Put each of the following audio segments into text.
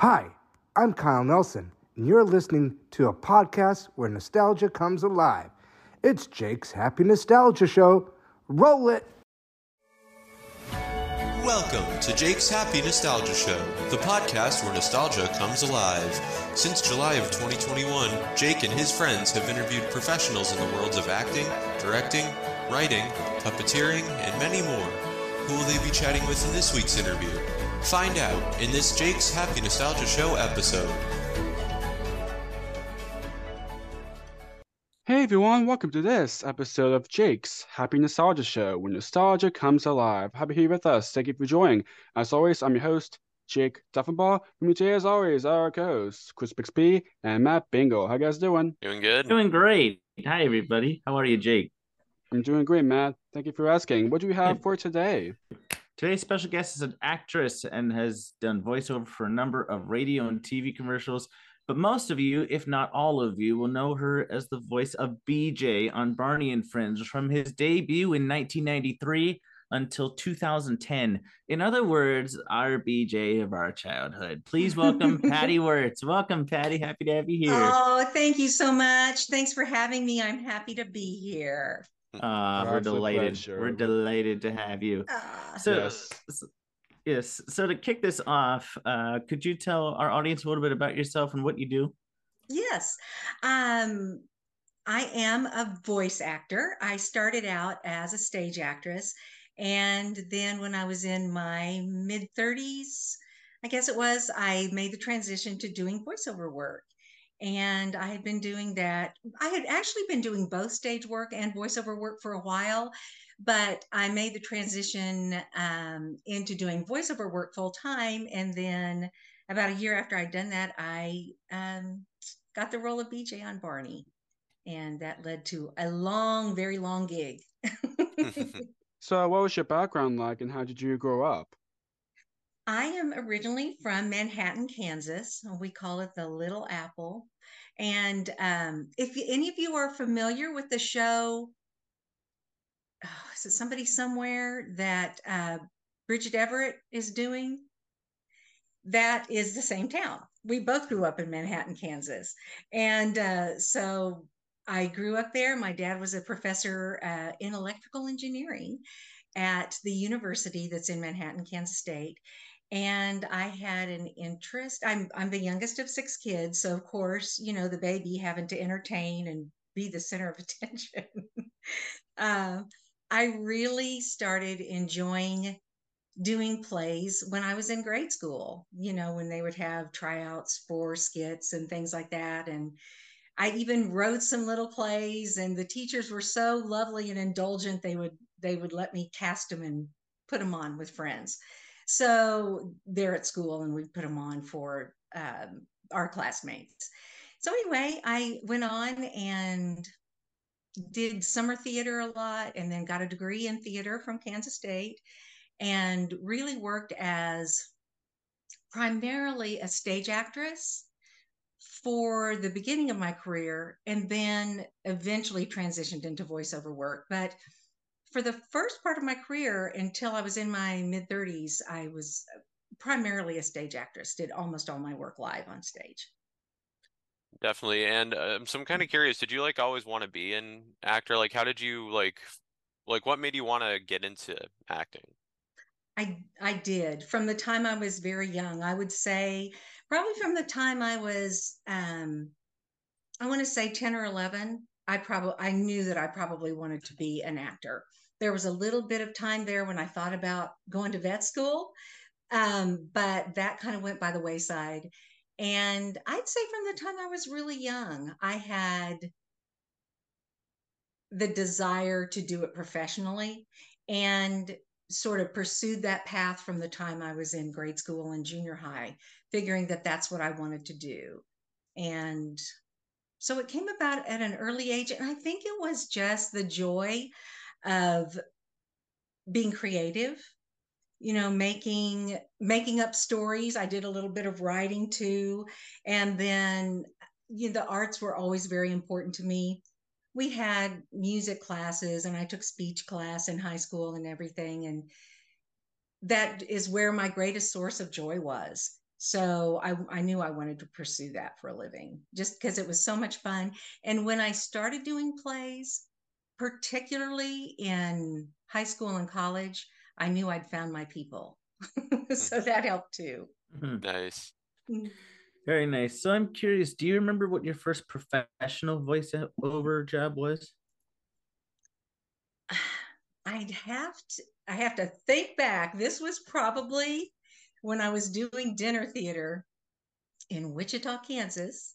Hi, I'm Kyle Nelson, and you're listening to a podcast where nostalgia comes alive. It's Jake's Happy Nostalgia Show. Roll it! Welcome to Jake's Happy Nostalgia Show, the podcast where nostalgia comes alive. Since July of 2021, Jake and his friends have interviewed professionals in the worlds of acting, directing, writing, puppeteering, and many more. Who will they be chatting with in this week's interview? Find out in this Jake's Happy Nostalgia Show episode. Hey everyone, welcome to this episode of Jake's Happy Nostalgia Show, where nostalgia comes alive. Happy to be with us. Thank you for joining. As always, I'm your host, Jake Duffenbaugh. With me today, as always, our co-hosts, Chris Bixby and Matt Bingo. How you guys doing? Doing good? Doing great. Hi, everybody. How are you, Jake? I'm doing great, Matt. Thank you for asking. What do we have for today? Today's special guest is an actress and has done voiceover for a number of radio and TV commercials. But most of you, if not all of you, will know her as the voice of BJ on Barney and Friends from his debut in 1993 until 2010. In other words, our BJ of our childhood. Please welcome Patty Wirtz. Welcome, Patty. Happy to have you here. Oh, thank you so much. Thanks for having me. I'm happy to be here. Uh, we're delighted. We're delighted to have you. Ah. So, Yes. s- yes. So to kick this off, uh, could you tell our audience a little bit about yourself and what you do? yes. Um, I am a voice actor. I started out as a stage actress. And then when I was in my mid 30s, I guess it was, I made the transition to doing voiceover work. And I had been doing that. I had actually been doing both stage work and voiceover work for a while, but I made the transition um, into doing voiceover work full time. And then about a year after I'd done that, I um, got the role of BJ on Barney. And that led to a long, very long gig. So, what was your background like, and how did you grow up? I am originally from Manhattan, Kansas. We call it the Little Apple. And um, if any of you are familiar with the show, oh, is it somebody somewhere that uh, Bridget Everett is doing? That is the same town. We both grew up in Manhattan, Kansas. And uh, so I grew up there. My dad was a professor uh, in electrical engineering at the university that's in Manhattan, Kansas State and I had an interest. I'm I'm the youngest of six kids, so of course, you know, the baby having to entertain and be the center of attention. uh, I really started enjoying doing plays when I was in grade school. You know, when they would have tryouts for skits and things like that, and I even wrote some little plays, and the teachers were so lovely and indulgent. They would they would let me cast them and put them on with friends. So they're at school, and we put them on for um, our classmates. So anyway, I went on and did summer theater a lot, and then got a degree in theater from Kansas State, and really worked as primarily a stage actress for the beginning of my career and then eventually transitioned into voiceover work. But for the first part of my career until I was in my mid 30s, I was primarily a stage actress, did almost all my work live on stage. Definitely. And um, so I'm kind of curious, did you like always want to be an actor? Like, how did you like, like, what made you want to get into acting? I I did from the time I was very young. I would say probably from the time I was um I want to say 10 or 11, I probably I knew that I probably wanted to be an actor. There was a little bit of time there when I thought about going to vet school, um, but that kind of went by the wayside. And I'd say from the time I was really young, I had the desire to do it professionally and sort of pursued that path from the time I was in grade school and junior high, figuring that that's what I wanted to do. And so it came about at an early age. And I think it was just the joy of being creative you know making making up stories. I did a little bit of writing too. And then you know the arts were always very important to me. We had music classes and i took speech class in high school and everything. And that is where my greatest source of joy was. So I, I knew I wanted to pursue that for a living just because it was so much fun. And when I started doing plays, particularly in high school and college, I knew I'd found my people. so that helped too. Mhm. Nice. Very nice. So I'm curious, do you remember what your first professional voiceover job was? I'd have to I have to think back. This was probably when I was doing dinner theater in Wichita, Kansas.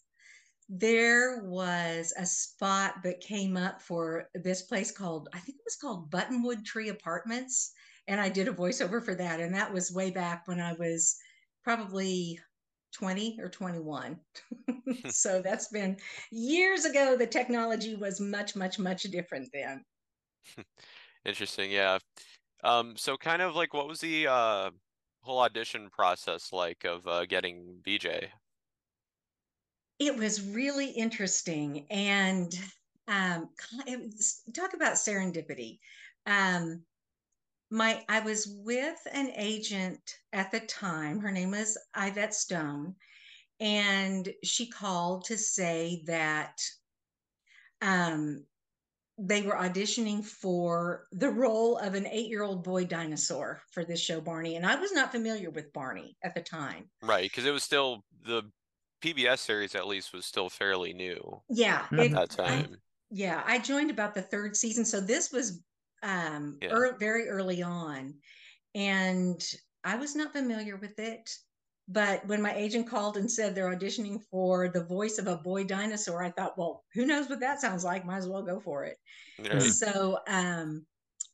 There was a spot that came up for this place called, I think it was called Buttonwood Tree Apartments. And I did a voiceover for that. And that was way back when I was probably 20 or 21. so that's been years ago. The technology was much, much, much different then. Interesting. Yeah. Um, so kind of like what was the uh whole audition process like of uh getting BJ? It was really interesting. And um, talk about serendipity. Um, my I was with an agent at the time. Her name was Yvette Stone, and she called to say that um, they were auditioning for the role of an eight-year-old boy dinosaur for this show, Barney. And I was not familiar with Barney at the time. Right, because it was still the PBS series at least was still fairly new Yeah, Mhm. at it- that I- time. yeah, I joined about the third season, so this was um Yeah. ear- very early on, and I was not familiar with it. But when my agent called and said they're auditioning for the voice of a boy dinosaur, I thought, well, who knows what that sounds like? Might as well go for it. Right. So um,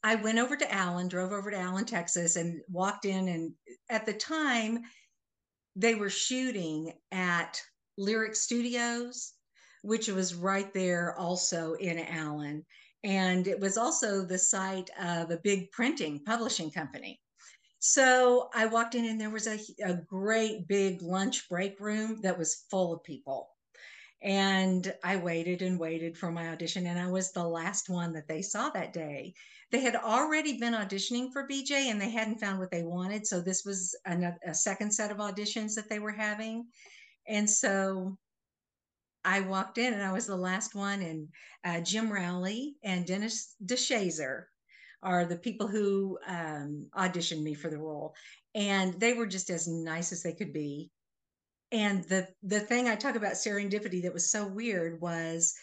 I went over to Allen, drove over to Allen, Texas, and walked in. And at the time, they were shooting at Lyric Studios, which was right there also in Allen. And it was also the site of a big printing publishing company. So I walked in, and there was a, a great big lunch break room that was full of people. And I waited and waited for my audition, and I was the last one that they saw that day. They had already been auditioning for BJ and they hadn't found what they wanted. So this was another, a second set of auditions that they were having. And so I walked in and I was the last one, and uh, Jim Rowley and Dennis DeShazer are the people who um, auditioned me for the role. And they were just as nice as they could be and the the thing I talk about serendipity that was so weird was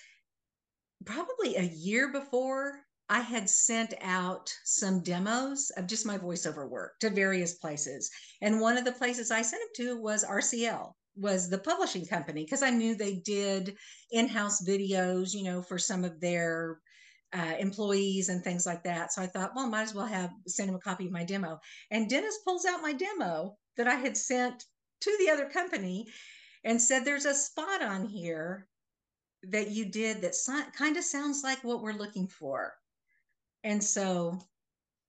probably a year before I had sent out some demos of just my voiceover work to various places. And one of the places I sent them to was RCL, was the publishing company, because I knew they did in-house videos, you know, for some of their uh, employees and things like that. So I thought, well, might as well have send him a copy of my demo. And Dennis pulls out my demo that I had sent to the other company and said, There's a spot on here that you did that so- kind of sounds like what we're looking for. And so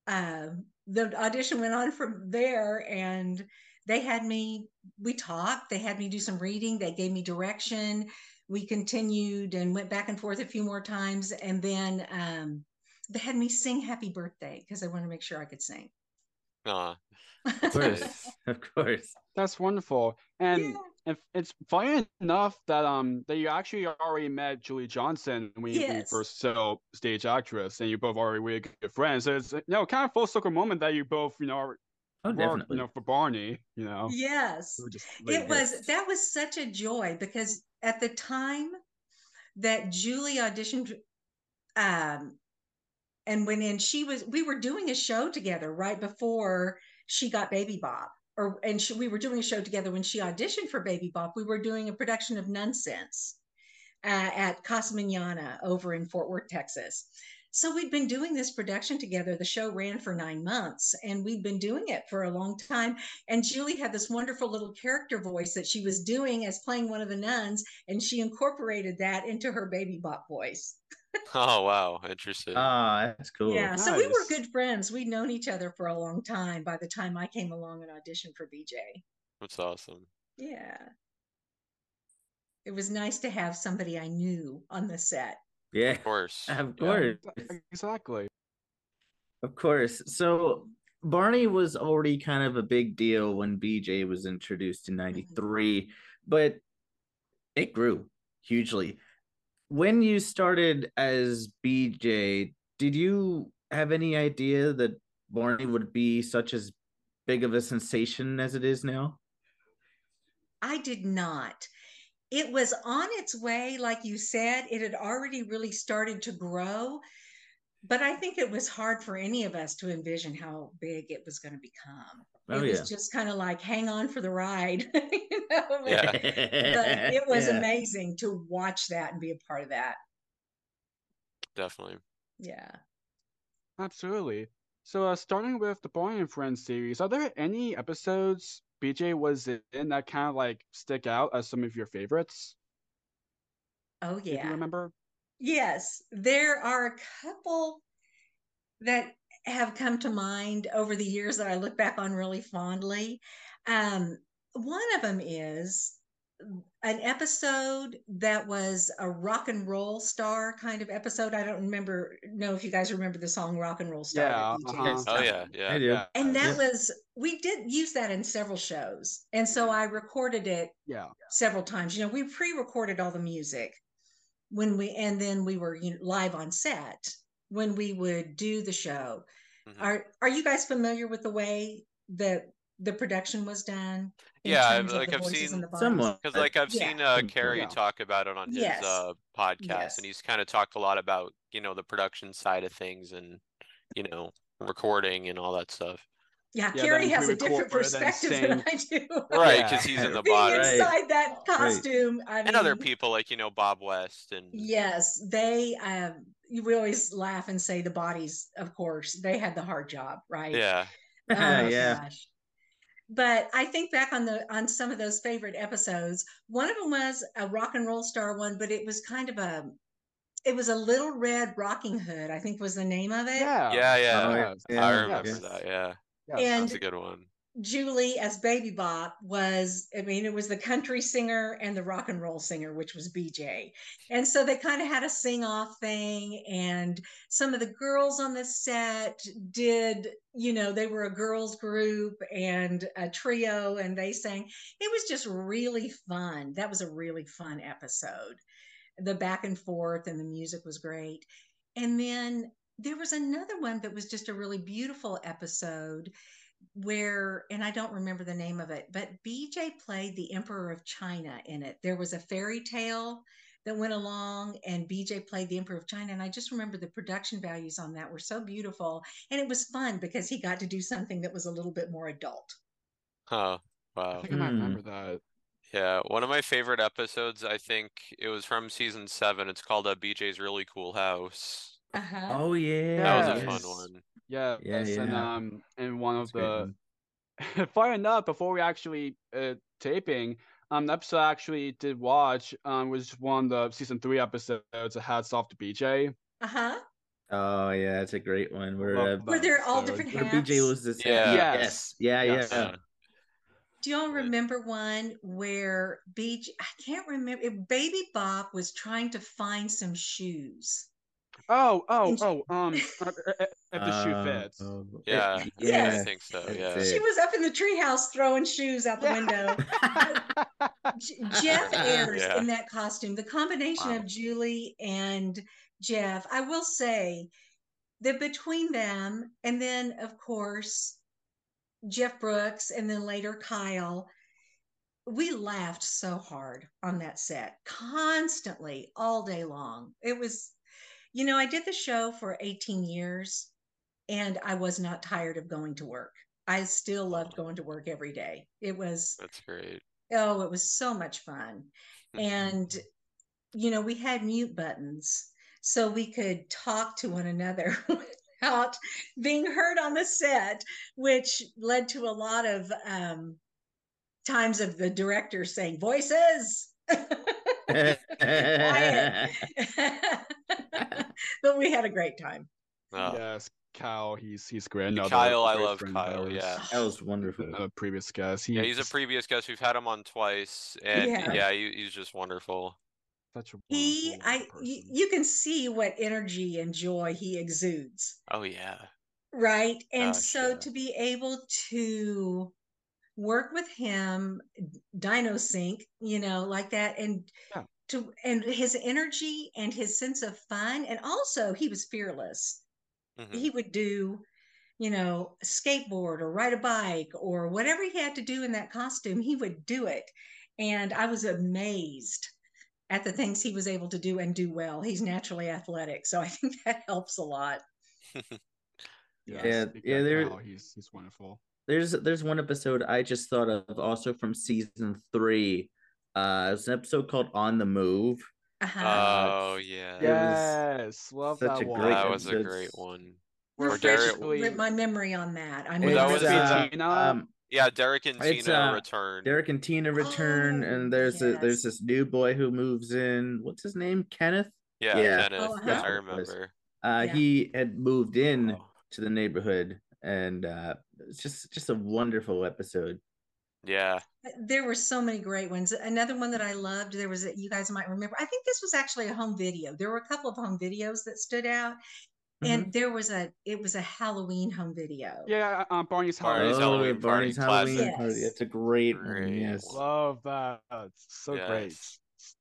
uh, the audition went on from there, and they had me, we talked, they had me do some reading, they gave me direction. We continued and went back and forth a few more times. And then um, they had me sing happy birthday because I wanted to make sure I could sing. Uh, Of course. of course. That's wonderful. And Yeah. If it's funny enough that um that you actually already met Julie Johnson when you, when you first saw stage actress, and you both already really good friends. So it's you know kind of full circle moment that you both you know are, Oh, worked, definitely. you know for Barney. You know, yes. We were just like it was this. that was such a joy because at the time that Julie auditioned um and went in she was we were doing a show together right before she got baby Bop or and she, we were doing a show together when she auditioned for baby Bop. we were doing a production of Nunsense uh, at Casa Manana over in Fort Worth Texas so we'd been doing this production together the show ran for nine months and we'd been doing it for a long time and Julie had this wonderful little character voice that she was doing as playing one of the nuns, and she incorporated that into her baby bop voice. Oh wow, interesting. Ah, that's cool. Yeah, so we were good friends. We'd known each other for a long time by the time I came along and auditioned for BJ. That's awesome. Yeah. It was nice to have somebody I knew on the set. Yeah. Of course. Of Yeah, course. exactly. Of course. So Barney was already kind of a big deal when BJ was introduced in 93, but it grew hugely. When you started as BJ, did you have any idea that Barney would be such as big of a sensation as it is now? I did not. It was on its way, like you said, it had already really started to grow. But I think it was hard for any of us to envision how big it was going to become. Oh, it yeah. was just kind of like hang on for the ride. you know? Yeah. But it was Yeah. amazing to watch that and be a part of that. Definitely. Yeah. Absolutely. So, uh, starting with the Barney and Friends series, are there any episodes BJ was in that kind of like stick out as some of your favorites? Oh, If you yeah. remember? Yes, there are a couple that have come to mind over the years that I look back on really fondly. Um, one of them is an episode that was a rock and roll star kind of episode. I don't remember know if you guys remember the song Rock and Roll Star. Yeah, uh-huh. Oh on. yeah, yeah. And that yes. was we did use that in several shows. And so I recorded it Yeah. several times. You know, we pre-recorded all the music when we and then we were you know, live on set when we would do the show. Mhm. Are are you guys familiar with the way that the production was done? Yeah, I've- terms of like, I've seen and the bodies? Somewhat. Because like I've Yeah. seen uh, Carey yeah. talk about it on his Yes. uh, podcast, Yes. and he's kind of talked a lot about you know the production side of things and you know recording and all that stuff. Yeah, Yeah, Carey has a different pre-record and perspective than I do. Right, Yeah. because he's in the Being body, Right. inside that costume, I mean, and other people like you know Bob West and Yes, they. Um, we always laugh and say the bodies. Of course, they had the hard job, right? yeah, Oh my yeah. gosh. But I think back on the on some of those favorite episodes. One of them was a rock and roll star one, but it was kind of a it was a little red rocking hood, I think was the name of it. Yeah. yeah, yeah. Oh, Yes. yeah. I remember Yes. that. Yeah, Yes. And that's a good one. Julie as Baby Bop was, I mean, it was the country singer and the rock and roll singer, which was BJ. And so they kind of had a sing off thing. And some of the girls on the set did, you know, they were a girls group and a trio and they sang. It was just really fun. That was a really fun episode. The back and forth and the music was great. And then there was another one that was just a really beautiful episode where and I don't remember the name of it, but BJ played the Emperor of China in it. There was a fairy tale that went along and BJ played the Emperor of China and I just remember the production values on that were so beautiful and it was fun because he got to do something that was a little bit more adult. Huh. I Wow. think I might Hmm. remember that. Yeah, one of my favorite episodes. I think it was from season seven. It's called uh, BJ's Really Cool House. Uh-huh. Oh yeah. That was a fun one. Yeah, Yeah, yes, and um, and one of That's the far enough, before we actually uh taping, um, the episode I actually did watch um was one of the season three episodes. Of Hats Off to BJ. Uh-huh. Oh yeah, it's a great one. Where Love uh, Were there all episode. different hats? BJ was this. Yeah. Yes. Yes. Yeah. Yes. Yeah. Yeah. Do y'all remember one where BJ I can't remember Baby Bop was trying to find some shoes. Oh, oh, oh, um, uh, uh, uh, if the shoe Uh, fits. oh, Yeah. it- Yes. I think so. Yeah. She was up in the treehouse throwing shoes out the window. Jeff Ayers Yeah. in that costume. The combination Wow. of Julie and Jeff, I will say that between them, and then of course Jeff Brooks, and then later Kyle, we laughed so hard on that set constantly all day long. It was, you know, I did the show for 18 years and I was not tired of going to work. I still loved going to work every day. It was That's great. oh, it was so much fun. And, you know, we had mute buttons so we could talk to one another without being heard on the set, which led to a lot of um, times of the director saying, voices. Quiet. but we had a great time. Oh, Yes, Kyle, he's he's great. Another Kyle, I love Kyle, yeah. That was wonderful. Another previous guest. yeah, he's a previous guest. We've had him on twice, and Yeah. yeah, he, he's just wonderful. such a He, wonderful I, y- person. you can see what energy and joy he exudes. Oh yeah. right and Gosh, so yeah. to be able to work with him dino sync you know like that and Yeah. To and his energy and his sense of fun and also he was fearless Mhm. he would do you know skateboard or ride a bike or whatever he had to do in that costume he would do it and i was amazed at the things he was able to do and do well he's naturally athletic so i think that helps a lot Yeah, speak yeah, there- Cal, he's he's wonderful. There's there's one episode I just thought of also from season three. Uh, it's an episode called "On the Move." uh-huh. Oh yeah, Yes, love such that a one. great that was a great one. Where Or Refresh Derek- my memory on that. I Well, know that was uh, Tina. um, Yeah, Derek and It's, Tina uh, return. Derek and Tina return, Oh, and there's a, there's this new boy who moves in. What's his name? Kenneth. yeah, yeah. Kenneth. Oh, yeah, uh-huh. I remember. Uh, Yeah. he had moved in Oh, to the neighborhood, and uh, it's just just a wonderful episode. Yeah, there were so many great ones. Another one that I loved, there was a, you guys might remember. I think this was actually a home video. There were a couple of home videos that stood out, Mm-hmm. and there was a it was a Halloween home video. Yeah, um, Barney's Barney's Halloween. oh, Halloween Barney's Party, Halloween classic. Party. Yes. It's a great, one. Great Yes. Love that. It's so great.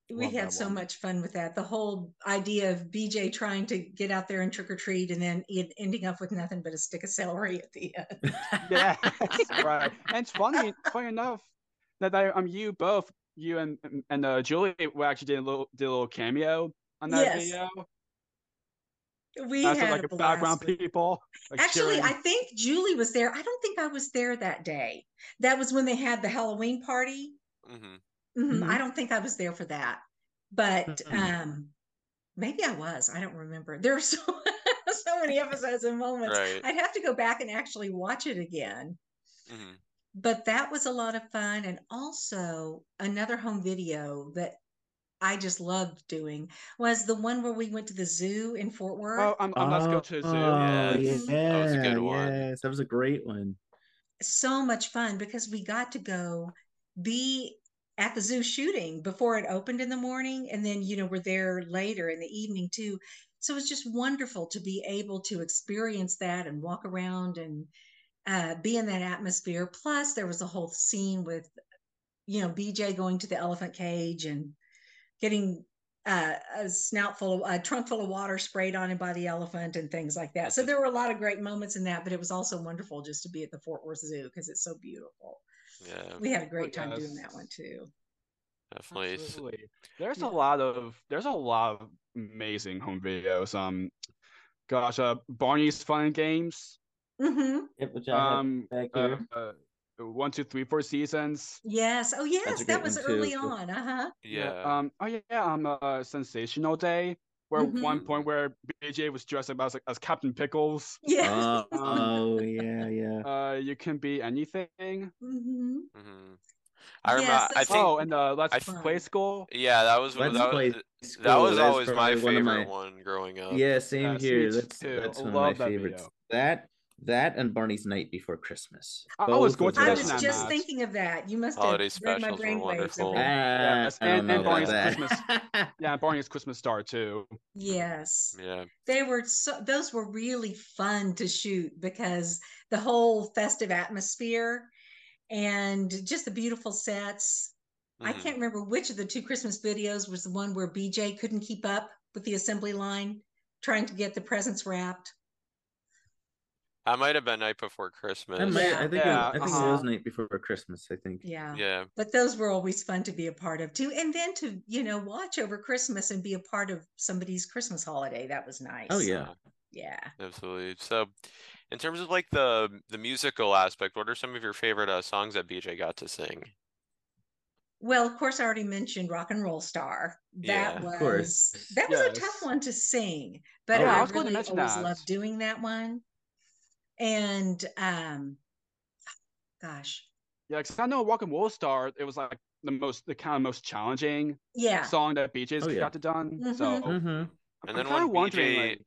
Yes. we Love had so one. much fun with that. The whole idea of BJ trying to get out there and trick or treat, and then it ending up with nothing but a stick of celery at the end. Yes, right. And it's funny, funny enough that I, um, you both, you and and uh, Julie, we actually did a little did a little cameo on that Yes. video. we As had like a a blast background with- people. Like Actually, I think Julie was there. I don't think I was there that day. That was when they had the Halloween party. Hmm Mhm, I don't think I was there for that, but um, maybe I was. I don't remember. There were so so many episodes and moments. Right. I'd have to go back and actually watch it again. hmm But that was a lot of fun, and also another home video that I just loved doing was the one where we went to the zoo in Fort Worth. Oh, um, um, let's go to the zoo. Oh, Yes. yeah, That was a good one. Yes, that was a great one. so much fun because we got to go be at the zoo shooting before it opened in the morning and then you know we're there later in the evening too so it's just wonderful to be able to experience that and walk around and uh, be in that atmosphere plus there was a whole scene with you know bj going to the elephant cage and getting uh, a snout full of a trunk full of water sprayed on him by the elephant and things like that. So there were a lot of great moments in that, but it was also wonderful just to be at the Fort Worth Zoo because it's so beautiful. Yeah, We had a great time doing that one too. definitely. Absolutely. There's Yeah. a lot of there's a lot of amazing home videos. Um, gosh, uh, Barney's Fun and Games. hmm Yep, which I Um, back uh, here. uh, one, two, three, four seasons. Yes. Oh, yes. That was one, too. early on. Uh huh. Yeah. Um. Oh yeah. yeah, Um. Uh, Sensational Day, where one Mhm. point where BJ was dressed up as as Captain Pickles. Yeah. Oh, oh, yeah, yeah. Uh, you can be anything. Mm-hmm. Mm-hmm. I remember. Yes, I that's think. Oh, and uh, Let's I Play School. Yeah, that was Let's that play was that was always my probably one favorite my- one growing up. Yeah, same Yes, here. That's too. that's one of my that favorites. video. That that and Barney's Night Before Christmas. I- I was going to I was those. that, just Matt. thinking of that. You must Holiday have read my specials were brainwaves wonderful. over Ah, that. Yes, I don't and- and Barney's that. Yeah, Barney's Christmas Star too. Yes. Yeah. They were so those were really fun to shoot because the whole festive atmosphere and just the beautiful sets. I Mhm. can't remember which of the two Christmas videos was the one where BJ couldn't keep up with the assembly line trying to get the presents wrapped. I might have been night before Christmas. I, might, I think Yeah, it, I think it uh-huh. was night before Christmas. I think. Yeah. Yeah. But those were always fun to be a part of too. And then to, you know, watch over Christmas and be a part of somebody's Christmas holiday. That was nice. Oh yeah. Yeah. Absolutely. So, in terms of like the the musical aspect, what are some of your favorite uh, songs that BJ got to sing? Well, of course, I already mentioned Rock and Roll Star. That Yeah, was of course. that was a tough one to sing, but Oh, I. I was going to really always that. loved doing that one. And um, gosh, Yeah, because I know Rock and Roll Star, it was like the most, the kind of most challenging yeah, song that BJ's Oh, yeah. got to done. So Mhm. Mm-hmm. I'm, And then when BJ like,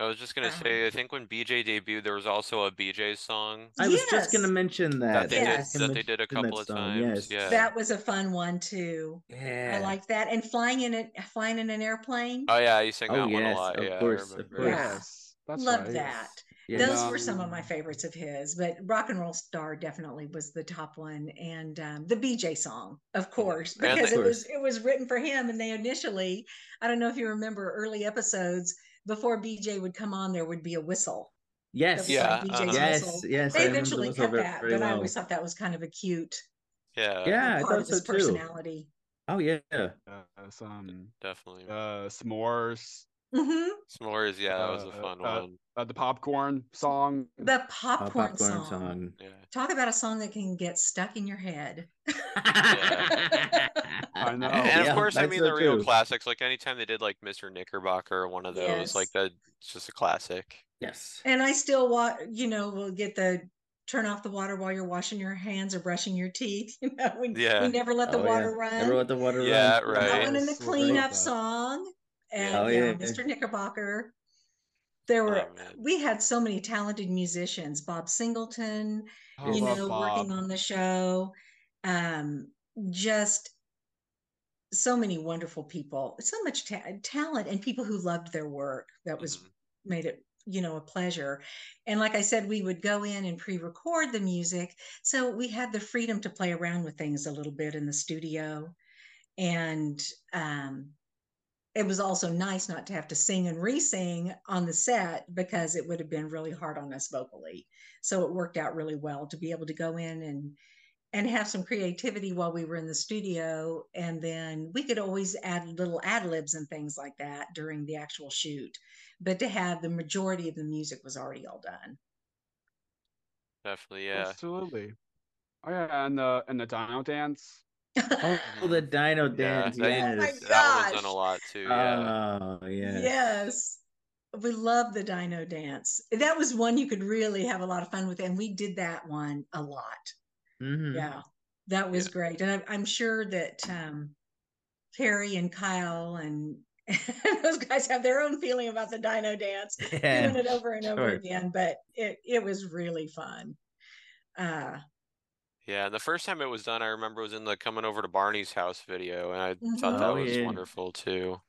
I was just gonna Uh-huh. say, I think when BJ debuted, there was also a BJ song I was just gonna mention that. that they Yes. did was that they did a couple of times. yes. Yeah. that was a fun one too. Yeah. I like that. And flying in it, flying in an airplane. Oh yeah, you sang Oh, that one a lot. of Yeah, course, of remember. course. Yeah. yes. That's Loved right. that. Yes. Those Yeah. were some of my favorites of his, but Rock and Roll Star definitely was the top one, and um, the BJ song, of course, And because the- it was it was written for him. And they initially, I don't know if you remember early episodes before BJ would come on, there would be a whistle. Yes. Yeah, like uh-huh. Yes. Yes. They remember eventually those cut that, very but I always thought that was kind of a cute Yeah. Yeah, I part thought of his so too. personality. Oh yeah. Yes, um, Definitely. uh, s'mores, hmm S'mores, yeah, that was a uh, fun uh, one. uh, the popcorn song. The Oh, popcorn, popcorn song. song. Yeah. Talk about a song that can get stuck in your head. I know. and Yeah, of course, I mean so the real true. classics. Like anytime they did like Mr. Knickerbocker or one of those, like Yes. that, it's just a classic. Yes. And I still wa you know, we'll get the turn off the water while you're washing your hands or brushing your teeth. You know, we, Yeah. we never let the Oh, yeah. water run. Never let the water run. Yeah, right. That one in the Yes, we cleanup that. song. And Oh, yeah, yeah. Mr. Knickerbocker. There were Oh, we had so many talented musicians. Bob Singleton, I you know, Bob. working on the show. Um, just so many wonderful people, so much ta- talent, and people who loved their work. That was Mhm. made it, you know, a pleasure. And like I said, we would go in and pre-record the music, so we had the freedom to play around with things a little bit in the studio, and um, it was also nice not to have to sing and re-sing on the set because it would have been really hard on us vocally. So it worked out really well to be able to go in and and have some creativity while we were in the studio and then we could always add little ad libs and things like that during the actual shoot but to have the majority of the music was already all done Definitely, yeah. Absolutely. Oh yeah, and the and the Dino dance. Oh, the Dino dance. that, Oh my yes. that one's done a lot too. Yeah. Oh yes. yes we love the dino dance that was one you could really have a lot of fun with and we did that one a lot Mhm. yeah that was Yeah. great and I, i'm sure that um carey and kyle and those guys have their own feeling about the dino dance Yeah. doing it over and over again but it it was really fun uh Yeah, and the first time it was done, I remember was in the coming over to Barney's house video, and I thought Mhm. that Oh, was yeah. wonderful too.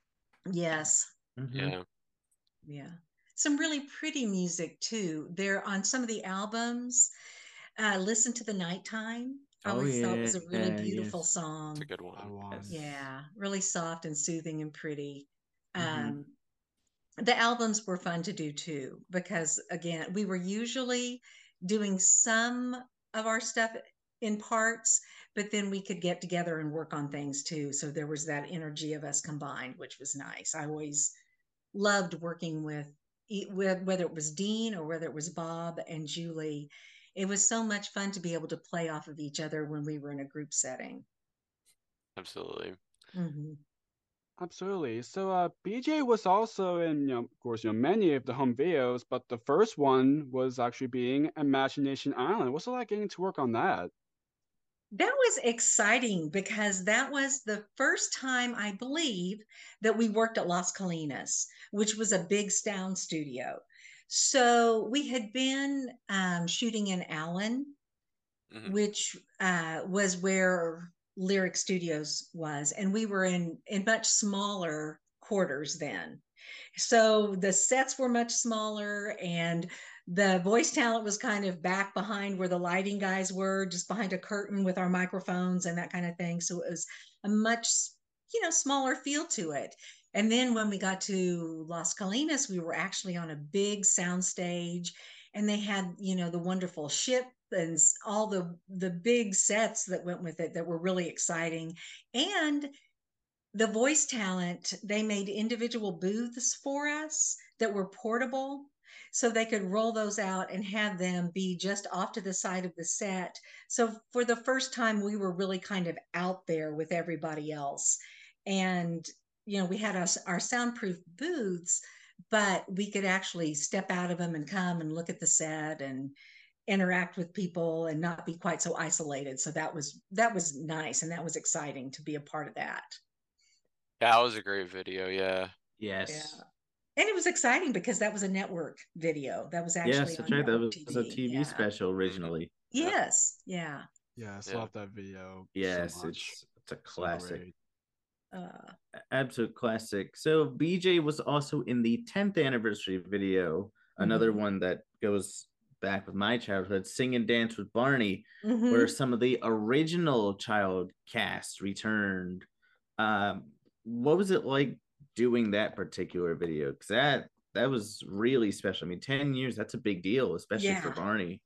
yes Mhm. Yeah. Yeah. Some really pretty music too. There on some of the albums. Uh, Listen to the Nighttime. I Oh, always thought was a really yeah, beautiful yes. song. It's a good one. want. Yeah, really soft and soothing and pretty. Mhm. Um, the albums were fun to do too, because again, we were usually doing some of our stuff in parts, but then we could get together and work on things too. So there was that energy of us combined, which was nice. I always loved working with, e- with whether it was Dean or whether it was Bob and Julie. It was so much fun to be able to play off of each other when we were in a group setting. Absolutely. hmm Absolutely. So uh BJ was also in, you know, of course, you know, many of the home videos, but the first one was actually being Imagination Island. What's it like getting to work on that? That was exciting because that was the first time I believe that we worked at Las Colinas, which was a big sound studio. So we had been um, shooting in Allen, Mhm. which uh, was where Lyric Studios was, and we were in in much smaller quarters then. So the sets were much smaller, and the voice talent was kind of back behind where the lighting guys were, just behind a curtain with our microphones and that kind of thing. So it was a much you know smaller feel to it. And then when we got to Las Colinas, we were actually on a big sound stage and they had you know the wonderful ship and all the the big sets that went with it that were really exciting and the voice talent they made individual booths for us that were portable so they could roll those out and have them be just off to the side of the set so for the first time we were really kind of out there with everybody else and you know we had us our soundproof booths but we could actually step out of them and come and look at the set and interact with people and not be quite so isolated so that was that was nice and that was exciting to be a part of that that was a great video. Yeah. Yes. Yeah. And it was exciting because that was a network video that was actually Yes, that's on right. That network was a TV yeah. special originally. yes yeah Yes, Yeah. love that video. Yes, much. it's it's a classic. great. uh, absolute classic. So BJ was also in the 10th anniversary video another one that goes back with my childhood, Sing and Dance with Barney, Mhm. where some of the original child cast returned. Um, what was it like doing that particular video? Because that that was really special. I mean, ten years that's a big deal, especially for Barney.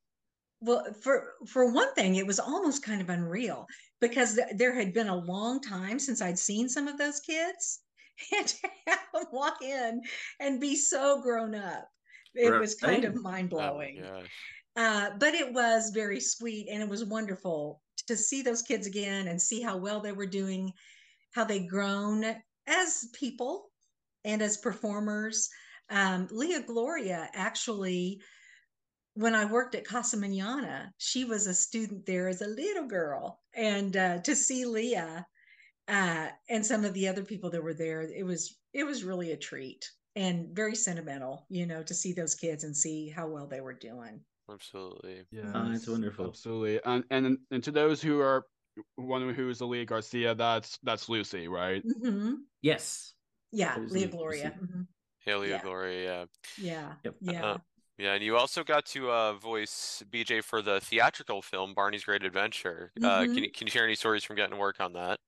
Well, for for one thing, it was almost kind of unreal because th- there had been a long time since I'd seen some of those kids, and to have them walk in and be so grown up, it was kind of mind Oh my blowing. gosh. uh, but it was very sweet and it was wonderful to see those kids again and see how well they were doing, how they grown as people and as performers. Um, Leah Gloria actually, when I worked at Casa Manana, she was a student there as a little girl, and uh, to see Leah uh, and some of the other people that were there, it was it was really a treat and very sentimental, you know, to see those kids and see how well they were doing. Absolutely. Yeah, Oh, it's wonderful. Absolutely. And and and to those who are wondering who is Leah Garcia, that's that's Lucy, right? hmm Yes. Yeah, That was Leah Gloria. see. mhm. Haley Yeah. Gloria, yeah. Yeah, yeah. Uh, Yeah, and you also got to uh, voice BJ for the theatrical film Barney's Great Adventure. Uh, Mhm. can you can you share any stories from getting to work on that?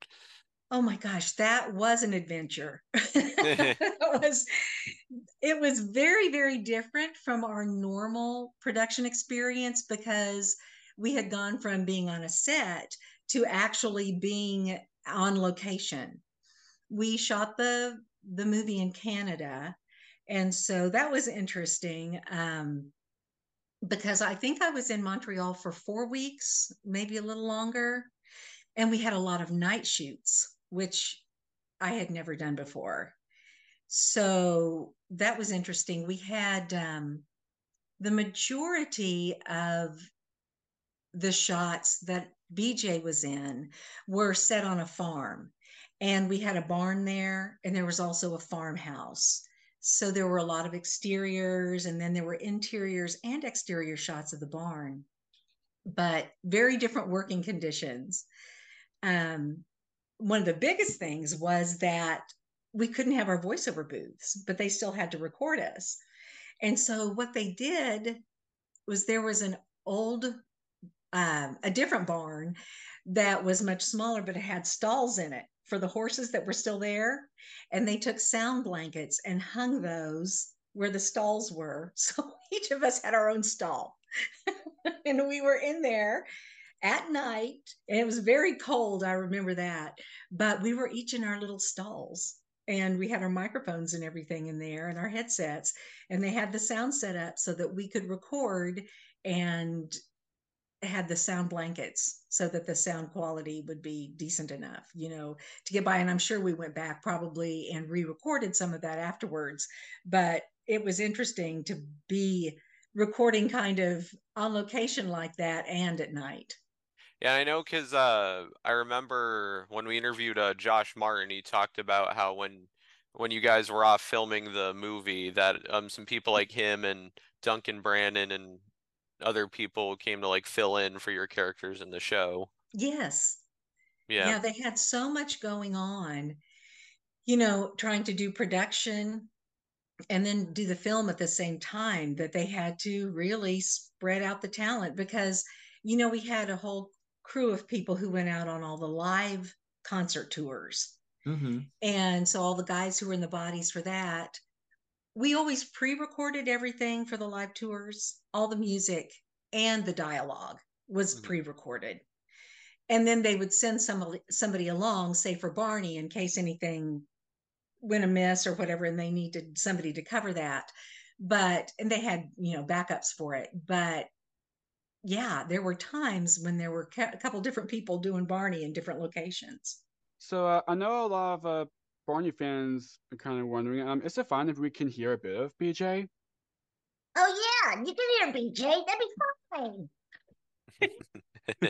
Oh my gosh, that was an adventure. it was it was very very different from our normal production experience because we had gone from being on a set to actually being on location. We shot the the movie in Canada and so that was interesting um because I think I was in Montreal for 4 weeks, maybe a little longer and we had a lot of night shoots which I had never done before. So that was interesting. We had um, the majority of the shots that BJ was in were set on a farm, and we had a barn there, and there was also a farmhouse. So there were a lot of exteriors, and then there were interiors and exterior shots of the barn, but very different working conditions. Um, one of the biggest things was that we couldn't have our voiceover booths, but they still had to record us. And so what they did was there was an old, um, a different barn that was much smaller, but it had stalls in it for the horses that were still there. And they took sound blankets and hung those where the stalls were. So each of us had our own stall. and we were in there at night and it was very cold i remember that but we were each in our little stalls and we had our microphones and everything in there and our headsets and they had the sound set up so that we could record and had the sound blankets so that the sound quality would be decent enough you know to get by. And i'm sure we went back probably and re-recorded some of that afterwards. But it was interesting to be recording kind of on location like that and at night. Yeah, I know because uh, I remember when we interviewed uh, Josh Martin, he talked about how when when you guys were off filming the movie, that um some people like him and Duncan Brannan and other people came to like fill in for your characters in the show. yes Yeah. yeah they had so much going on you know trying to do production and then do the film at the same time that they had to really spread out the talent because you know we had a whole crew of people who went out on all the live concert tours Mm-hmm. and so all the guys who were in the bodies for that we always pre-recorded everything for the live tours all the music and the dialogue was Mhm. pre-recorded. And then they would send somebody somebody along say for barney in case anything went amiss or whatever and they needed somebody to cover that. But and they had you know backups for it. But yeah there were times when there were a couple different people doing barney in different locations. So uh, I know a lot of uh, Barney fans are kind of wondering, um, is it fine if we can hear a bit of BJ? Oh yeah, you can hear BJ. That'd be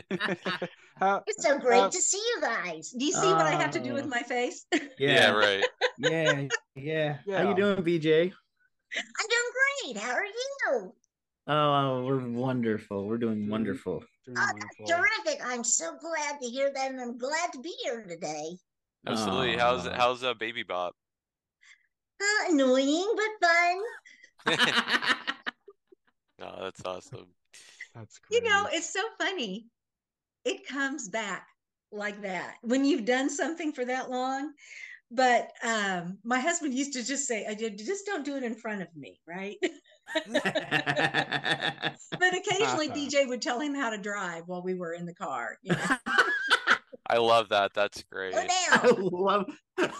fine. How, It's so great Uh, to see you guys. do you see what i have to do with Oh. my face Yeah, right. yeah, yeah. How you doing, BJ? I'm doing great. How are you? Oh, we're wonderful. We're doing wonderful. doing Oh, wonderful. terrific. I'm so glad to hear that, and I'm glad to be here today. Absolutely. How's Aw. how's uh, Baby Bop? Uh, annoying, but fun. Oh, that's awesome. That's great. You know, it's so funny. It comes back like that when you've done something for that long. But um, my husband used to just say, "I did just don't do it in front of me, right?" but occasionally BJ would tell him how to drive while we were in the car. You know? I love that. That's great. I love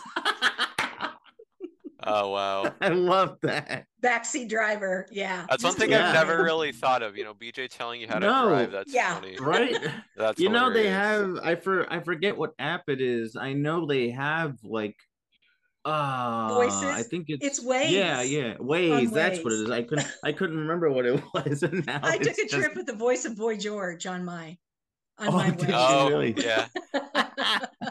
Oh wow. I love that. Backseat driver, yeah. That's one thing Yeah. I've never really thought of. You know, BJ telling you how to No. drive. That's Yeah. funny. Right? That's you know they have I for I forget what app it is. I know they have like uh voices I think it's It's Waze. Yeah, yeah. Waze, that's what it is I couldn't I couldn't remember what it was and now I took it's a just- trip with the voice of Boy George on my on Oh, my did way. you Oh, really? yeah.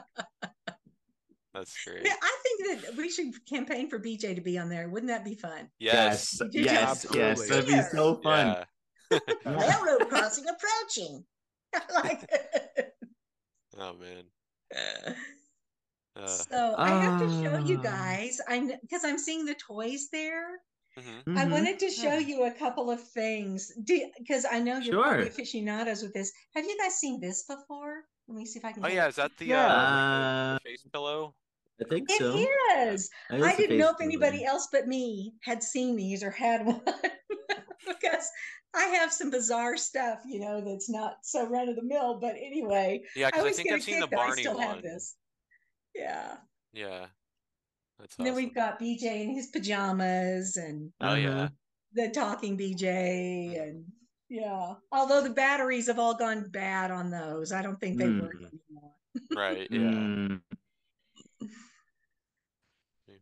That's great. Yeah, I think that we should campaign for BJ to be on there. Wouldn't that be fun? Yes. Did you yes, yes. That'd be so fun. Yeah. Railroad crossing approaching. I like it. Oh man. Uh, so I have to show you Ah. guys. I'm because I'm seeing the toys there. Mhm. I Mhm. wanted to show you a couple of things because I know you're probably Sure. aficionados with this. Have you guys seen this before? Let me see if I can. Oh yeah, it. is that the Yeah. uh, Uh, the face pillow? I think It so. is. It I didn't know if anybody link. else but me had seen these or had one because I have some bizarre stuff, you know, that's not so run of the mill. But anyway, Yeah, I because I, always think get a I've seen the kick that I Barney still have one. this. Yeah. Yeah. That's And then we've got BJ in his pajamas and Oh yeah. Uh-huh. the talking BJ and yeah. Although the batteries have all gone bad on those, I don't think they work Hmm. anymore. Right. Yeah. Mm.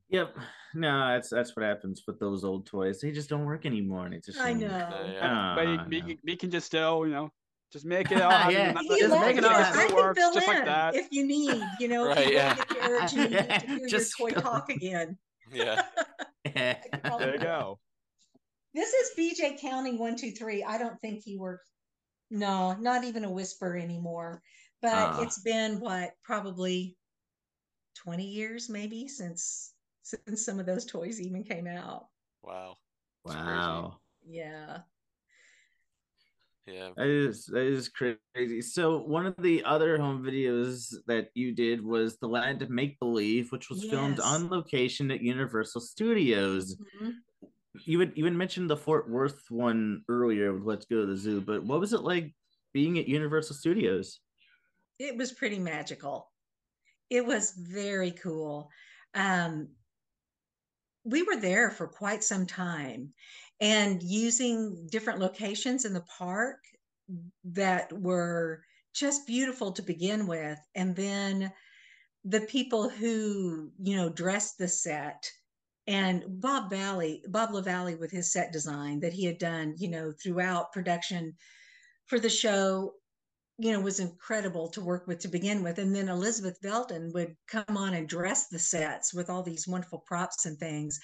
Yep. No, that's that's what happens with those old toys. They just don't work anymore, and it's a shame. I know. Uh, yeah. Ah, but you, no. we, we can just still, you know, just make it all. Yeah, Let- If let- you just let make it it it, all happen. I can fill just in like that. if you need, you know, Right, if you yeah. want to get the urge and you need to hear Just your toy talk again. Yeah. There you go. This is BJ counting one, two, three. I don't think he works. No, not even a whisper anymore. But Ah. it's been what, probably 20 years maybe since since some of those toys even came out. Wow. That's crazy. wow. Yeah. Yeah. That is that is crazy. So one of the other home videos that you did was the Land of Make Believe, which was filmed on location at Universal Studios. Mhm. You had you had mentioned the Fort Worth one earlier with Let's Go to the Zoo, but what was it like being at Universal Studios? It was pretty magical. It was very cool. Um, we were there for quite some time and using different locations in the park that were just beautiful to begin with. And then the people who, you know, dressed the set and Bob Valley, Bob LaValley with his set design that he had done, you know, throughout production for the show you know, was incredible to work with to begin with. And then Elizabeth Belton would come on and dress the sets with all these wonderful props and things.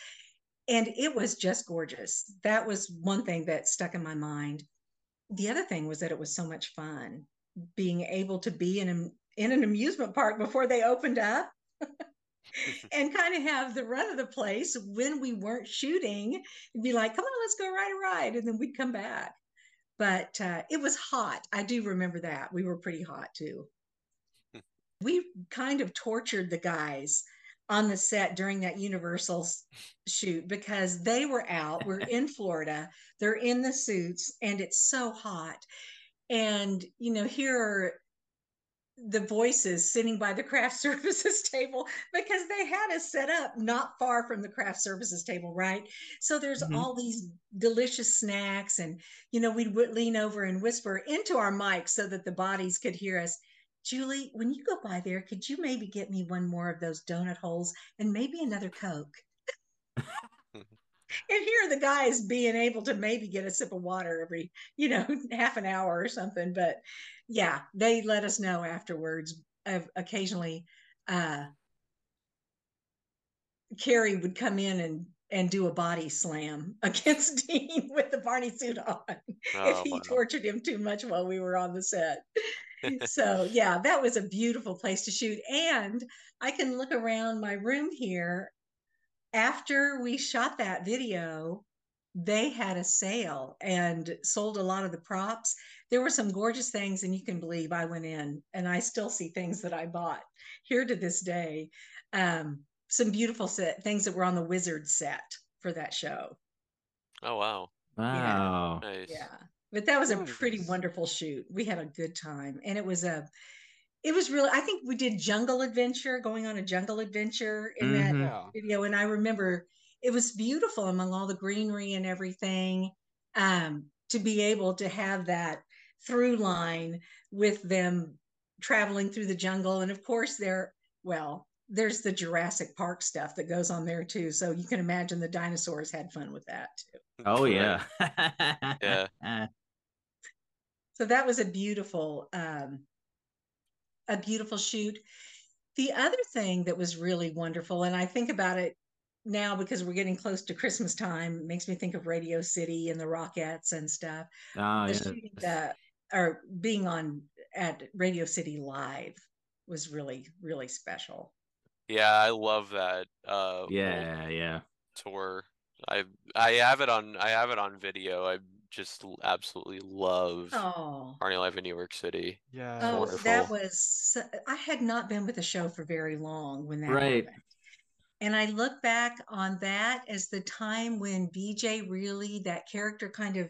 And it was just gorgeous. That was one thing that stuck in my mind. The other thing was that it was so much fun being able to be in, a, in an amusement park before they opened up. and kind of have the run of the place when we weren't shooting and be like, come on, let's go ride a ride. And then we'd come back but uh, it was hot. I do remember that. We were pretty hot too. we kind of tortured the guys on the set during that Universal shoot because they were out. We're in Florida, they're in the suits, and it's so hot. And, you know, here are the voices sitting by the craft services table because they had us set up not far from the craft services table, right? So there's Mhm. all these delicious snacks, and you know, we'd lean over and whisper into our mics so that the bodies could hear us. Julie, when you go by there, could you maybe get me one more of those donut holes and maybe another Coke? and here are the guys being able to maybe get a sip of water every, you know, half an hour or something. But yeah, they let us know afterwards. Of occasionally, uh, Carey would come in and and do a body slam against Dean with the Barney suit on if Oh, he wow. tortured him too much while we were on the set. So yeah, that was a beautiful place to shoot. And I can look around my room here after we shot that video they had a sale and sold a lot of the props. There were some gorgeous things, and you can believe I went in and I still see things that I bought here to this day. Um, some beautiful set things that were on the Wizard set for that show. Oh wow. Wow. Nice. Yeah. But that was a pretty wonderful shoot. We had a good time. And it was a it was really I think we did jungle adventure, going on a jungle adventure in that Mhm. Yeah. video. And I remember it was beautiful among all the greenery and everything. Um, to be able to have that through line with them traveling through the jungle. And of course there, well, there's the Jurassic Park stuff that goes on there too. So you can imagine the dinosaurs had fun with that too. Oh yeah. Yeah. so that was a beautiful um a beautiful shoot the other thing that was really wonderful and i think about it now because we're getting close to christmas time makes me think of radio city and the rockettes and stuff Oh the yeah. shooting the or being on at radio city live was really really special Yeah, I love that uh Yeah, yeah. tour. I I have it on I have it on video. I just absolutely love oh Barney Live in New York City. Yeah. oh wonderful. that was i had not been with the show for very long when that Right. happened And I look back on that as the time when BJ really, that character kind of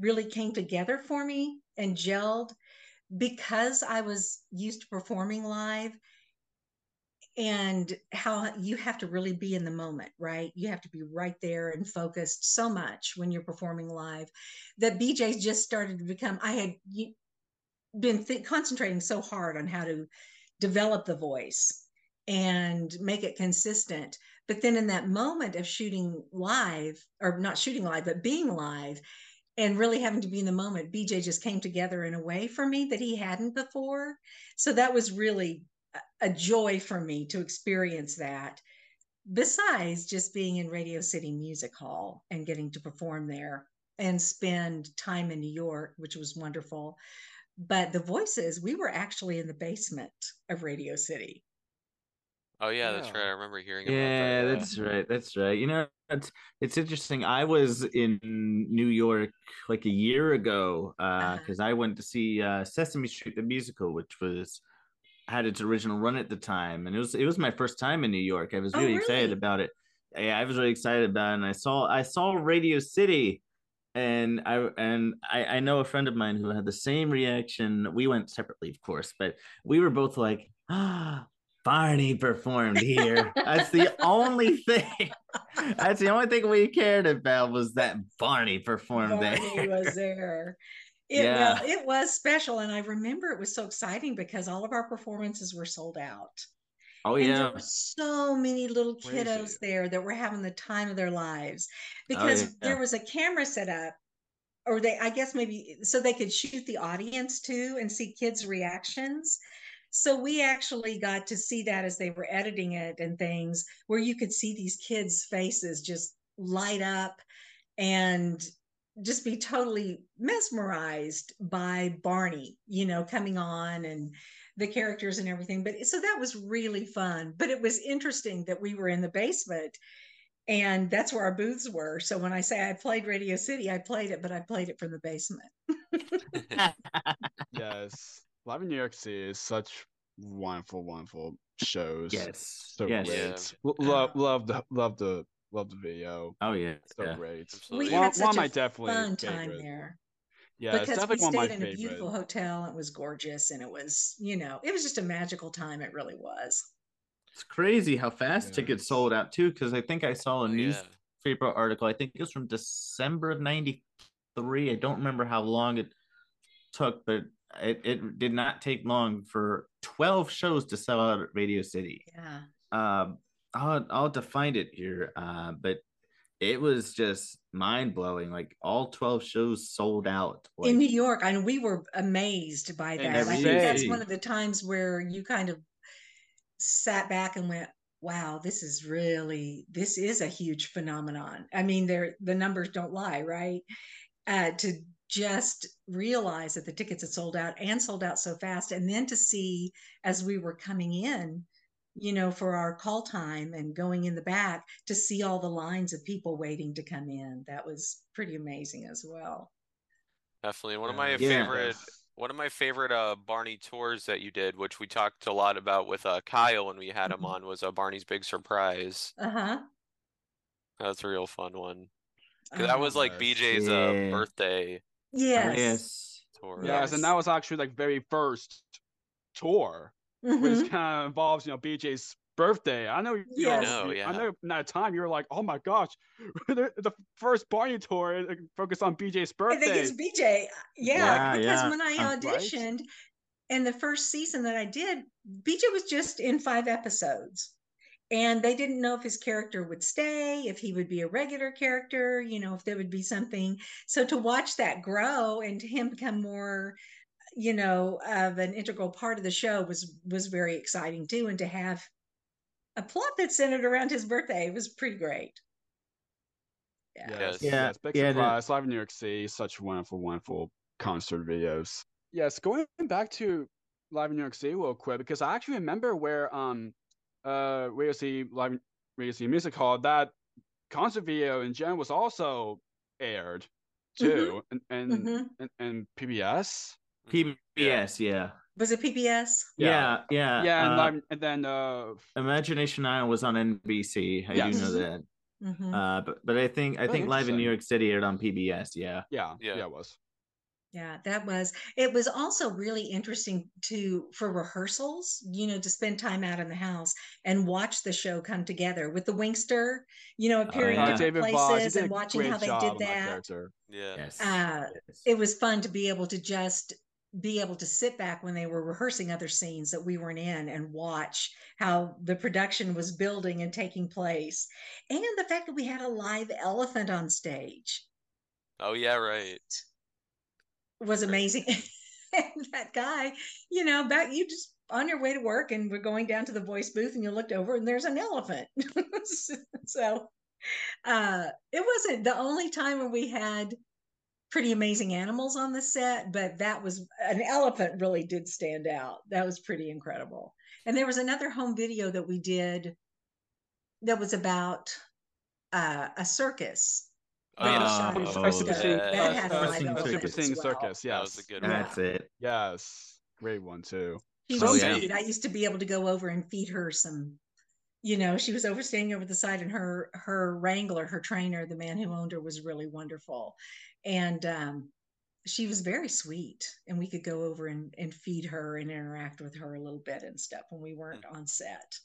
really came together for me and gelled because I was used to performing live and how you have to really be in the moment, right? You have to be right there and focused so much when you're performing live that BJ just started to become, I had been th- concentrating so hard on how to develop the voice and make it consistent. But then in that moment of shooting live, or not shooting live, but being live, and really having to be in the moment, BJ just came together in a way for me that he hadn't before. So that was really a- a joy for me to experience that. Besides just being in Radio City Music Hall and getting to perform there and spend time in New York, which was wonderful. But the voices, we were actually in the basement of Radio City. Oh yeah, that's right. I remember hearing about Yeah, that. that's right. That's right. You know, it's it's interesting. I was in New York like a year ago uh Uh-huh. because I went to see uh Sesame Street the musical, which was had its original run at the time, and it was it was my first time in New York. I was Oh, really excited about it. Yeah, I was really excited about it, and I saw I saw Radio City, and I and I I know a friend of mine who had the same reaction. We went separately, of course, but we were both like, ah. Barney performed here. That's the only thing. That's the only thing we cared about was that Barney performed Barney there. was there. It, Yeah. well, it was special. And I remember it was so exciting because all of our performances were sold out. Oh And there yeah. were so many little kiddos there that were having the time of their lives Oh, because yeah. there was a camera set up, or they, I guess maybe so they could shoot the audience too and see kids' reactions. So we actually got to see that as they were editing it and things where you could see these kids' faces just light up and just be totally mesmerized by Barney, you know, coming on and the characters and everything. But so that was really fun. But it was interesting that we were in the basement and that's where our booths were. So when I say I played Radio City, I played it, but I played it from the basement. Yes. Live in New York City is such wonderful, wonderful shows. Yes. So yes. great. Yeah. L- love, love the, love the, love the video. Oh yeah. So yeah. great. Absolutely. We One, had one such of my a definitely fun time favorite. there Yeah, it's because we definitely one of my stayed in a beautiful hotel. It was gorgeous and it was, you know, it was just a magical time. It really was. It's crazy how fast Yes. tickets sold out too. Because I think I saw a Oh, yeah. newspaper article. I think it was from December of '93. I don't remember how long it took, but it, it did not take long for 12 shows to sell out at Radio City. Yeah. Um, I'll I'll find it here. Uh, but it was just mind blowing. Like all 12 shows sold out. Like, in New York, I mean, we were amazed by that. I think that's one of the times where you kind of sat back and went, "Wow, this is really this is a huge phenomenon." I mean, there the numbers don't lie, right? Uh, to just realize that the tickets had sold out and sold out so fast, and then to see as we were coming in you know, for our call time and going in the back to see all the lines of people waiting to come in. That was pretty amazing as well. Definitely one of my Yeah. favorite one of my favorite uh Barney tours that you did, which we talked a lot about with uh Kyle when we had him Mhm. on, was uh, Barney's Big Surprise. Uh huh. That's a real fun one. 'Cause that was like BJ's Yeah. uh birthday yes. Yes. tour. Yes, and that was actually like very first tour, which Mhm. kind of involves you know BJ's birthday. I know. You Yes. know, I yeah. I know. At that time, you were like, "Oh my gosh, the, the first Barney tour focused on BJ's birthday. I think it's BJ. Yeah, Yeah, because yeah. when I Uh, right. auditioned in the first season that I did, BJ was just in five episodes. And they didn't know if his character would stay, if he would be a regular character, you know, if there would be something. So to watch that grow and to him become more, you know, of an integral part of the show was was very exciting too. And to have a plot that centered around his birthday was pretty great. Yeah. Yes, Yes. Yeah, yes, big yeah, the- surprise. Live in New York City, such wonderful, wonderful concert videos. Yes, going back to Live in New York City real quick because I actually remember where um uh Radio City Live Radio City Music Hall that concert video in Jen was also aired too, and and, Mhm. and and PBS. PBS, yeah. Was it PBS? Yeah, yeah. yeah, and uh, live, and then uh Imagination Island was on NBC. I do know that. Mhm. Uh, but but I think I Oh, think Live in New. York City aired on PBS. Yeah. yeah Yeah. yeah, it was Yeah, that was it was also really interesting to for rehearsals, you know, to spend time out in the house and watch the show come together with the Winkster, you know, appearing yeah. in Uh, different David places did and watching how they did that that. Yeah. Yes. Uh, yes. It was fun to be able to just be able to sit back when they were rehearsing other scenes that we weren't in and watch how the production was building and taking place. And the fact that we had a live elephant on stage. Oh yeah, right. was amazing. and that guy, you know, back you just on your way to work and we're going down to the voice booth and you looked over and there's an elephant. so uh it wasn't the only time when we had pretty amazing animals on the set, but that was an elephant really did stand out. That was pretty incredible. And there was another home video that we did that was about uh, a circus. Oh, that yeah. was Oh, oh, a Frisco. super sing, yeah. That had a uh, Super a elephant super as sing well. circus. Yes, That was a good Yeah. one. That's it. Yes, great one too. She So was yeah. I used to be able to go over and feed her some, you know, she was overstaying over the side and her her wrangler, her trainer, the man who owned her was really wonderful. And um she was very sweet and we could go over and, and feed her and interact with her a little bit and stuff when we weren't on set.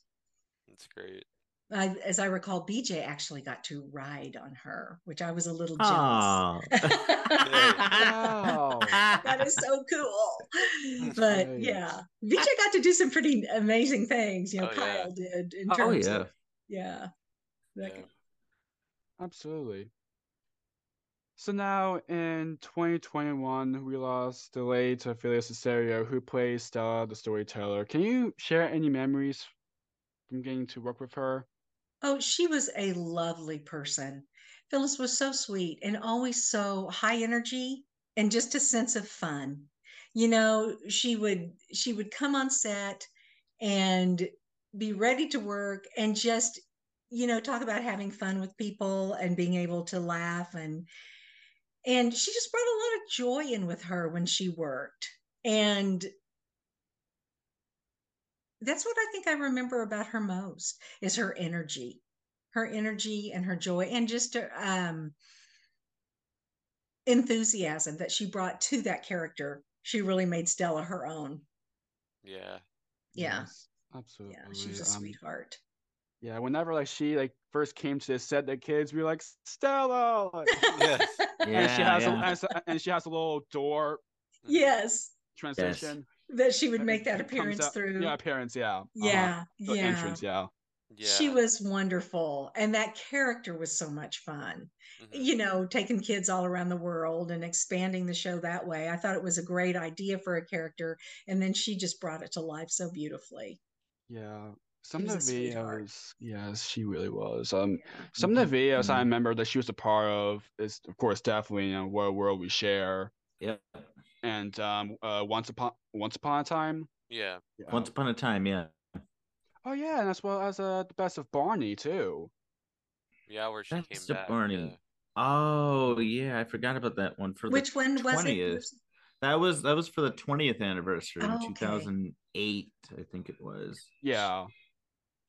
That's great. I, as I recall, BJ actually got to ride on her, which I was a little Oh. jealous. Wow. that is so cool. But Right. yeah, BJ got to do some pretty amazing things. You know, Oh, yeah. Kyle did in Oh terms yeah. of yeah. Yeah. could- Absolutely. So now in 2021, we lost the late Ophelia Cicero, who plays Stella, the storyteller. Can you share any memories from getting to work with her? Oh, she was a lovely person. Phyllis was so sweet and always so high energy and just a sense of fun. You know, she would she would come on set and be ready to work and just you know talk about having fun with people and being able to laugh and and she just brought a lot of joy in with her when she worked and that's what I think I remember about her most is her energy, her energy and her joy, and just her um, enthusiasm that she brought to that character. She really made Stella her own. Yeah. Yeah, Yes, absolutely. yeah, she was a Um, sweetheart. yeah, whenever like she like first came to the set, the kids we were like Stella, like, Yeah. and she has yeah. a and, and she has a little door yes, transition. That she would make that appearance out- through. Yeah, appearance. Yeah. uh-huh, yeah, The yeah. entrance. Yeah. Yeah. She was wonderful, and that character was so much fun. Mhm. you know, taking kids all around the world and expanding the show that way. I thought it was a great idea for a character. And then she just brought it to life so beautifully. Yeah. Some of the videos, yes, she really was. Um, Yeah. some of the videos I Mhm. remember that she was a part of is, of course, definitely you know, "What a World We Share" Yep. And um, uh, "Once Upon Once Upon a Time." Yeah. Yeah. Once upon a time, yeah. Oh yeah, and as well as uh, the best of Barney too. Yeah, where she That's came the back. Barney. yeah. Oh yeah, I forgot about that one for Which the one was it? That was that was for the 20th anniversary Oh, in okay. 2008, I think it was. Yeah,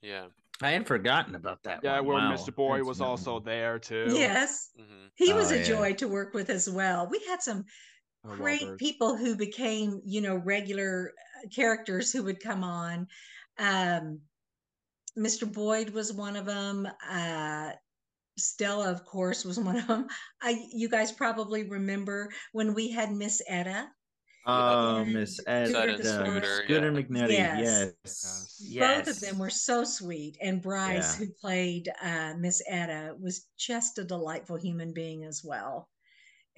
Yeah. I had forgotten about that yeah, one. where Wow. Mr. Boyd That's was not- also there too. Yes, hmm he was Oh, a yeah. joy to work with as well. We had some great Robert. people who became, you know, regular uh, characters who would come on. Um, Mr. Boyd was one of them. Uh, Stella, of course, was one of them. I, you guys probably remember when we had Miss Etta. Oh, Miss Scooter Ed, the uh, Scooter, Scooter yeah. McNutty. Yes. Yes. Yes. Both of them were so sweet, and Bryce, Yeah. who played uh, Miss Etta, was just a delightful human being as well.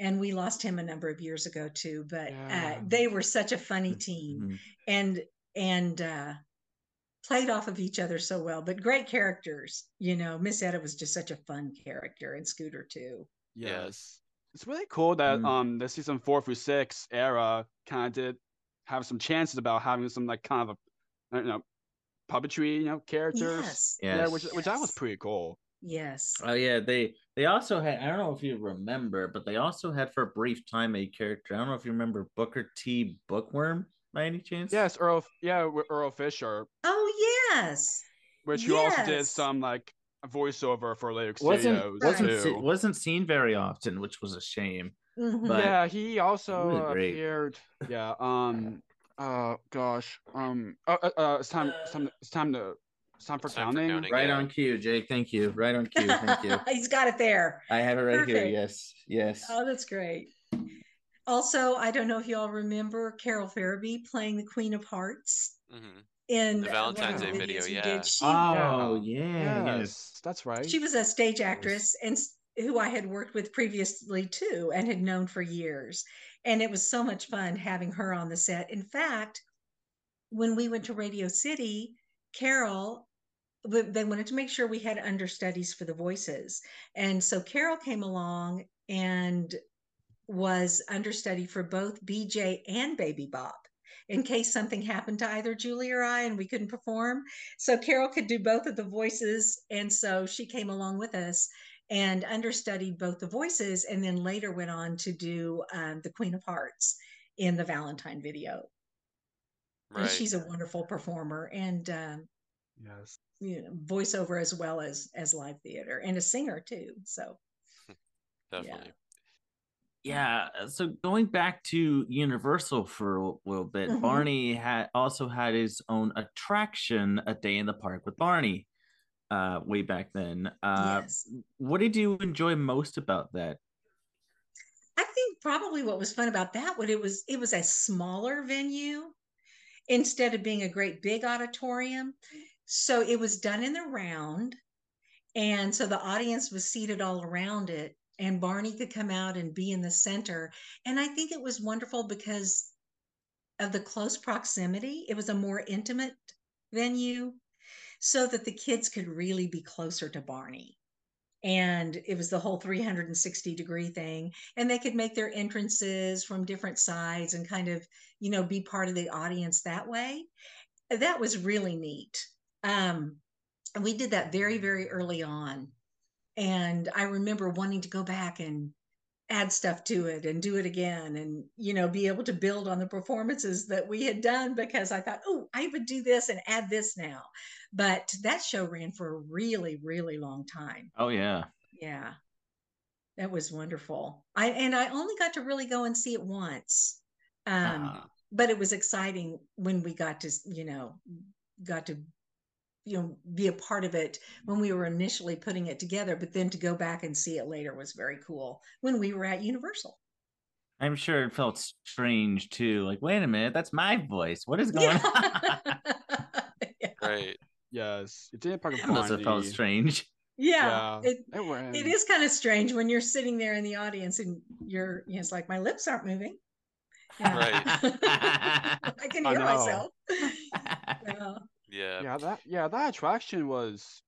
And we lost him a number of years ago too, but Yeah. uh, they were such a funny team Mhm. and and uh, played off of each other so well. But great characters, you know. Miss Etta was just such a fun character, and Scooter too. Yes. It's really cool that Mm. um the season four through six era kind of did have some chances about having some like kind of a I don't know puppetry, you know, characters. Yes, Yeah, which Yes. which that was pretty cool. Yes. Oh yeah, they they also had I don't know if you remember, but they also had for a brief time a character. I don't know if you remember Booker T. Bookworm by any chance. Yes, Earl. Yeah, Earl Fisher, Oh yes, which you also did some like voiceover for later wasn't studios wasn't too. wasn't seen very often, which was a shame. Mhm. But- yeah, he also really appeared. Yeah. Um. Uh. Gosh. Um. Uh, uh, uh, it's time. It's time. It's time to. It's time for It's time for counting. counting. Right Yeah. on cue, Jake. Thank you. Right on cue. Thank you. He's got it there. I have it right here. Yes. Yes. Oh, that's great. Also, I don't know if you all remember Carol Farabee playing the Queen of Hearts hmm in The Valentine's Day video, yeah. did. She, oh yeah. Yes, Yes. that's right. she was a stage actress and who I had worked with previously too and had known for years. And it was so much fun having her on the set. In fact, when we went to Radio City, Carol, w- they wanted to make sure we had understudies for the voices. And so Carol came along and was understudy for both BJ and Baby Bop in case something happened to either Julie or I and we couldn't perform. So Carol could do both of the voices. And so she came along with us and understudied both the voices and then later went on to do um, the Queen of Hearts in the Valentine video. Right. And she's a wonderful performer and um, yes. You know, voiceover as well as as live theater and a singer too. So Definitely. Yeah. So going back to Universal for a little bit, Mhm. Barney had also had his own attraction, A Day in the Park with Barney, uh, way back then. Uh, yes. What did you enjoy most about that? I think probably what was fun about that what it was it was a smaller venue instead of being a great big auditorium. So it was done in the round. And so the audience was seated all around it and Barney could come out and be in the center. And I think it was wonderful because of the close proximity. It was a more intimate venue so that the kids could really be closer to Barney. And it was the whole 360 degree thing. And they could make their entrances from different sides and kind of, you know, be part of the audience that way. That was really neat. Um, and we did that very, very early on. And I remember wanting to go back and add stuff to it and do it again and you know be able to build on the performances that we had done because i thought oh i would do this and add this now but that show ran for a really really long time Oh yeah. yeah that was wonderful i and i only got to really go and see it once um Ah. but it was exciting when we got to you know got to you know be a part of it when we were initially putting it together but then to go back and see it later was very cool when we were at universal I'm sure it felt strange too. Like, wait a minute, that's my voice. What is going on? yeah. Right. Yes. It did part of That must have felt strange. Yeah, Yeah. It, It it is kind of strange when you're sitting there in the audience and you're, you know, it's like my lips aren't moving. Yeah. I can I hear know. myself. Yeah. Yeah. Yeah, that yeah, that attraction was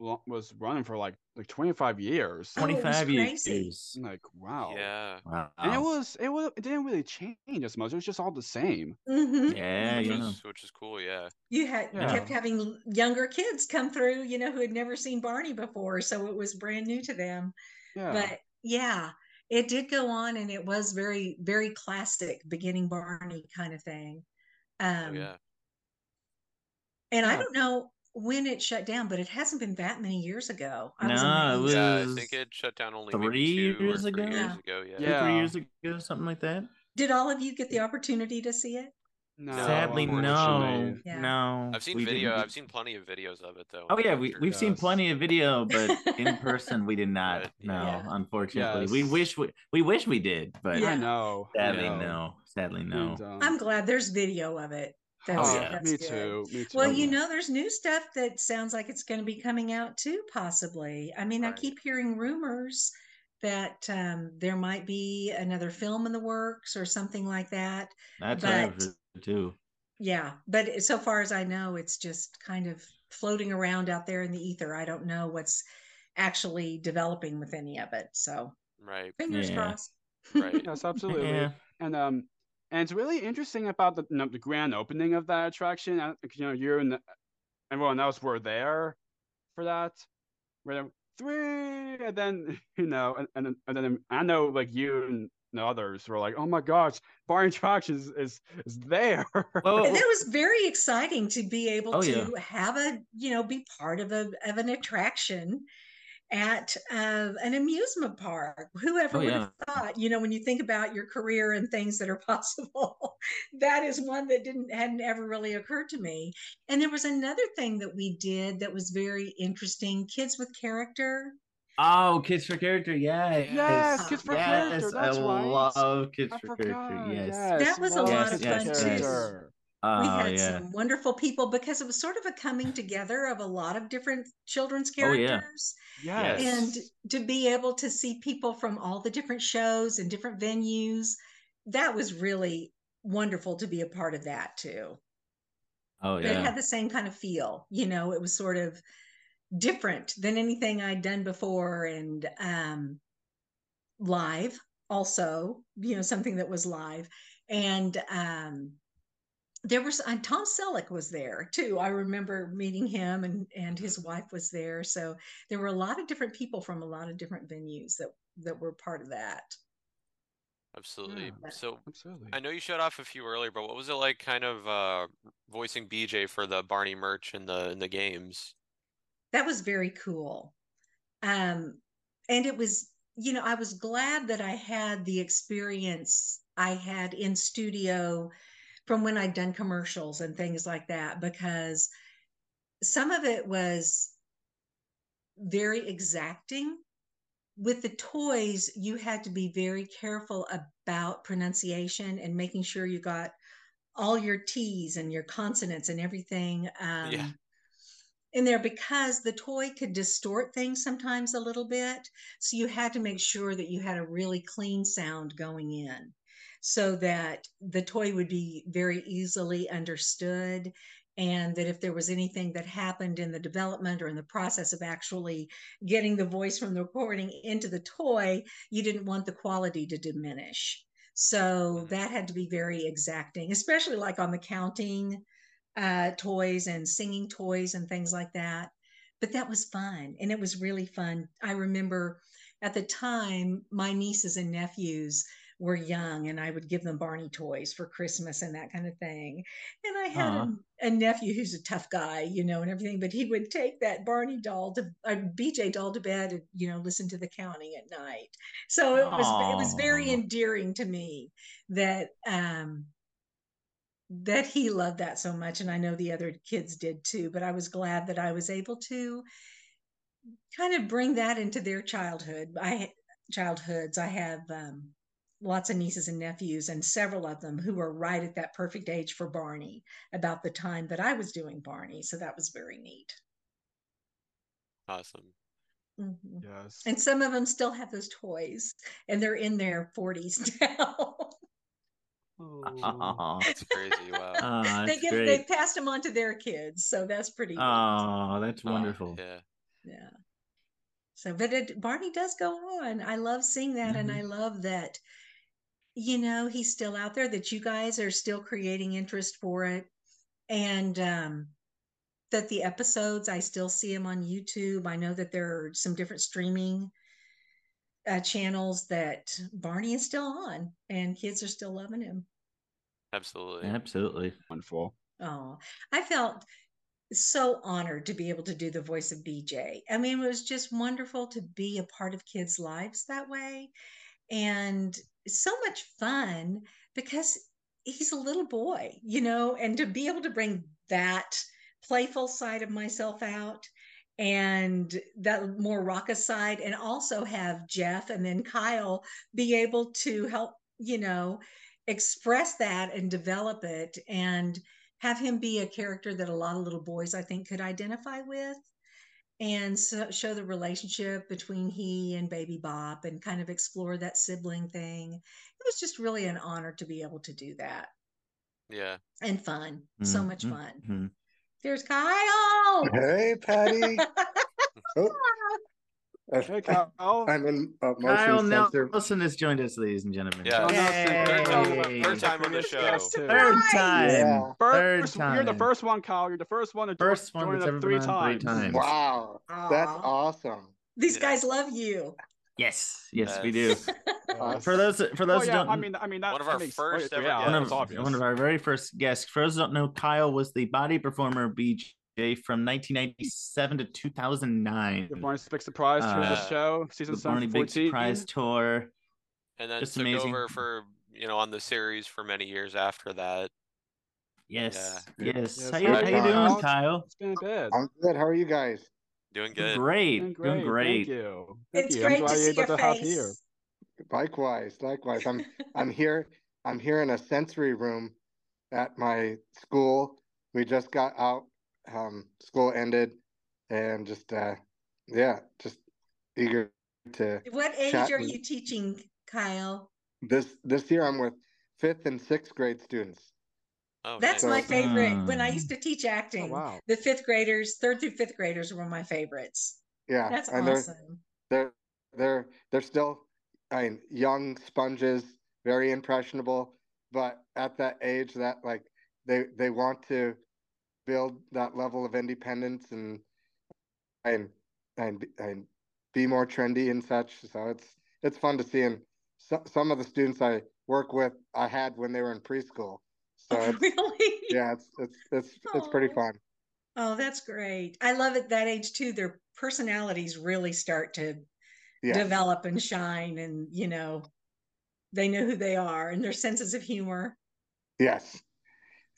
was running for like like 25 years. Oh, it was 25 crazy. years. Like, wow. Yeah. Wow. And it was it was it didn't really change as much. It was just all the same. hmm yeah, Which yeah. is which is cool. Yeah. You had Yeah. kept having younger kids come through, you know, who had never seen Barney before, so it was brand new to them. Yeah. But yeah, it did go on, and it was very, very classic beginning Barney kind of thing. Um, Oh yeah. And I don't know when it shut down, but it hasn't been that many years ago. I was No, it was- Yeah, I think it shut down only maybe three two years or three ago? years Yeah. ago. Yeah. Two, Yeah. three years ago, something like that. Did all of you get the opportunity to see it? no, Sadly, no. Yeah. no. I've seen video. didn't I've seen plenty of videos of it though. Oh yeah, we we've seen plenty of video, but in person we did not. But, No, yeah. unfortunately, we wish we we wish we did, but Yeah. I know. Sadly know. no. Sadly no. I'm glad there's video of it. That's, oh, yeah. that's me good. too. Me too. Well, you know, there's new stuff that sounds like it's going to be coming out too, possibly. I mean, I keep hearing rumors that um, there might be another film in the works or something like that. That's what I've but- heard too. Yeah, but so far as I know, it's just kind of floating around out there in the ether. I don't know what's actually developing with any of it. So Right. fingers Yeah. crossed. Right. Yes, absolutely. Yeah. And um, and it's really interesting about the you know, the grand opening of that attraction. uh, You know, you and everyone else were there for that. Where three, and then you know, and and, then- and then I know like you and the others were like, oh my gosh, Barney Attractions is is there. Well, And it was very exciting to be able Oh, to yeah. have a, you know, be part of a of an attraction at uh, an amusement park. Whoever Oh, would yeah. have thought, you know, when you think about your career and things that are possible, that is one that didn't hadn't ever really occurred to me. And there was another thing that we did that was very interesting. Kids with character. Oh, Kids for Character, yes. Yes, Kids for yes, Character, that's I right. love Kids I for forgot. Character. Yes. Yes, That was a love lot Kids of for fun, too. Character. we Oh had yeah. some wonderful people because it was sort of a coming together of a lot of different children's characters. Oh, yeah. Yes. and to be able to see people from all the different shows and different venues that was really wonderful to be a part of that too Oh yeah. it had the same kind of feel you know it was sort of different than anything i'd done before and um live also you know something that was live and um there was uh, Tom Selleck was there too. I remember meeting him and and his wife was there. So there were a lot of different people from a lot of different venues that that were part of that. Absolutely. Yeah. So Absolutely. I know you shut off a few earlier, but what was it like kind of uh voicing BJ for the Barney merch in the in the games? That was very cool. Um and it was you know, I was glad that I had the experience I had in studio from when I'd done commercials and things like that because some of it was very exacting. With the toys you had to be very careful about pronunciation and making sure you got all your t's and your consonants and everything um, Yeah. in there because the toy could distort things sometimes a little bit. So you had to make sure that you had a really clean sound going in so that the toy would be very easily understood and that if there was anything that happened in the development or in the process of actually getting the voice from the recording into the toy you didn't want the quality to diminish. So that had to be very exacting especially like on the counting uh, toys and singing toys and things like that. But that was fun and it was really fun. I remember at the time my nieces and nephews were young and I would give them Barney toys for Christmas and that kind of thing. And I had Aw. a, a nephew who's a tough guy, you know, and everything, but he would take that Barney doll to a BJ doll to bed and, you know, listen to the counting at night. So it was it was very endearing to me that um that he loved that so much and I know the other kids did too, but I was glad that I was able to kind of bring that into their childhood. I childhoods. I have um lots of nieces and nephews and several of them who were right at that perfect age for Barney about the time that I was doing Barney. So that was very neat. Awesome. Mhm. Yes. And some of them still have those toys and they're in their 40s now. Oh. That's crazy. Wow. They that's get great. they passed them on to their kids. So that's pretty neat. Oh, that's Oh, wonderful. Yeah. Yeah. So, but it, Barney does go on. I love seeing that, and Mhm. I love that. You know, he's still out there. That you guys are still creating interest for it, and um, that the episodes I still see them on YouTube. I know that there are some different streaming uh, channels that Barney is still on, and kids are still loving him. Absolutely. Absolutely. Wonderful. Oh, I felt so honored to be able to do the voice of BJ. I mean, it was just wonderful to be a part of kids' lives that way. And so much fun because he's a little boy, you know, and to be able to bring that playful side of myself out and that more raucous side, and also have Jeff and then Kyle be able to help, you know, express that and develop it and have him be a character that a lot of little boys I think could identify with and so, show the relationship between he and baby Bop and kind of explore that sibling thing. It was just really an honor to be able to do that Yeah. and fun. So much Mhm, fun. mhm. There's Kyle. Hey, Patty. oh, Hey, Kyle. I'm in uh, motion Kyle sensor. Nelson has joined us, ladies and gentlemen. Yeah. Kyle Nelson, Yay. Third time on the show. Yes, too. Third time. Yeah. Third time. you're the first one, Kyle. You're the first one to jo- First one join us ever three been on three times. times. Wow, that's awesome. These Yeah. guys love you. Yes, yes, we do. Yes. For those for Oh, those who yeah, don't I mean, I mean, that, One of our makes, first oh, ever yeah, guests. one that's of, one of our very first guests. For those who don't know, Kyle was the body performer BJ from 1997 to 2009. The Barney Big Surprise tour of the Uh, show, season The Barney seven, Big Surprise Tour. And then Just took amazing. over for you know on the series for many years after that. Yes, Yeah. yes. Yes, How you, how you doing, Kyle? It's been a bit. I'm good. How are you guys? Doing good. Great, Doing doing great. Thank you. Thank it's you. great I'm glad to you're see able your to have here. Likewise, likewise. I'm I'm here. I'm here in a sensory room at my school. We just got out. Um, school ended, and just uh, yeah, just eager to What age Chat are with- you teaching, Kyle? this this year. I'm with fifth and sixth grade students. Oh, That's nice. my favorite. When I Hmm. used to teach Oh, acting, wow. the fifth graders, third through fifth graders were my favorites. Yeah, That's and they're awesome. they're they're they're still I mean young sponges, very impressionable, but at that age that like they they want to build that level of independence and and and and be more trendy and such. So it's it's fun to see and so, some of the students I work with I had when they were in preschool. So Oh, it's, really? yeah, it's it's it's it's pretty fun. Oh, that's great. I love at that age too. Their personalities really start to Yeah. develop and shine, and you know, they know who they are and their senses of humor. Yes.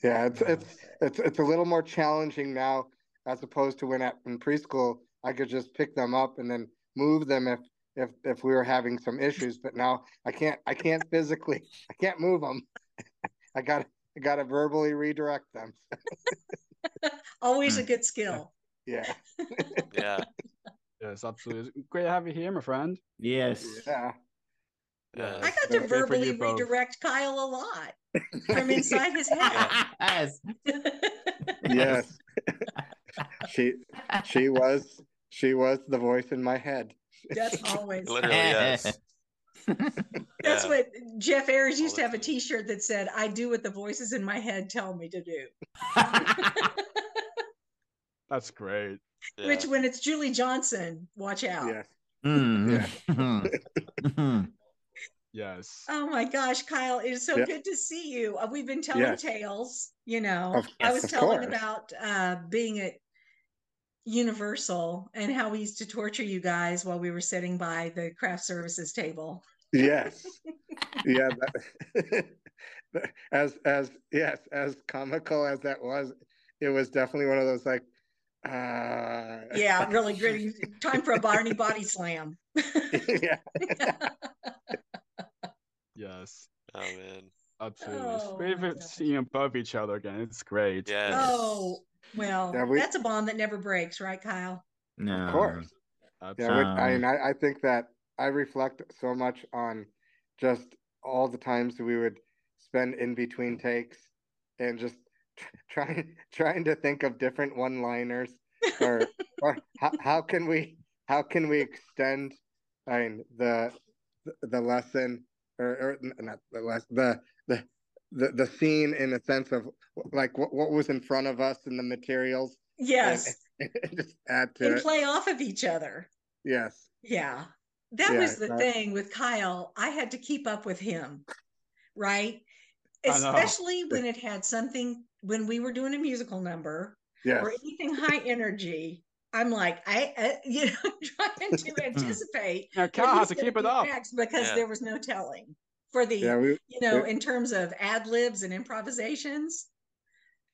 Yeah, it's it's it's it's a little more challenging now as opposed to when at in preschool I could just pick them up and then move them if if if we were having some issues, but now I can't I can't physically I can't move them. I got I got to verbally redirect them. Always a Hmm. good skill. Yeah. Yeah. Yes, absolutely. Great to have you here, my friend. Yes. Yeah. Yeah. I got to Great for you verbally both. redirect Kyle a lot from inside his head. yes. Yes. she she was she was the voice in my head. That's always. Literally, yes. That's Yeah. what Jeff Ayers used to have a time. T-shirt that said, "I do what the voices in my head tell me to do." That's great. Yeah. Which, when it's Julie Johnson, watch out. Yes. Mm. Mhm. Yes. Oh my gosh, Kyle, it is so Yeah. good to see you. Uh, We've been telling Yes. tales, you know. Of- I was of telling course. about uh, being at Universal and how we used to torture you guys while we were sitting by the craft services table. Yes. yeah. That, as as yes, as comical as that was, it was definitely one of those like, uh, Yeah, really gritty. Time for a Barney body slam. yeah. Yes. Oh man. Absolutely. It's Oh, great my for gosh. seeing above each other again. It's great. Yes. Oh, well, Yeah, we- that's a bond that never breaks, right, Kyle? no. Of course. Yeah, we- I mean, I, I think that I reflect so much on just all the times that we would spend in between takes and just trying trying to think of different one-liners or or how, how can we how can we extend I mean the the lesson or, or not the lesson the the the, the scene in a sense of like what, what was in front of us and the materials. Yes. And, and just add to and it. play off of each other. Yes. Yeah. That Yeah, was the that- thing with kyle. I had to keep up with him right? Especially when it had something when we were doing a musical number yes. or anything high energy i'm like i, I uh, you know trying to hmm. anticipate Now, what Cal has to keep it up. because Yeah. there was no telling for the yeah we you know we- in terms of ad libs and improvisations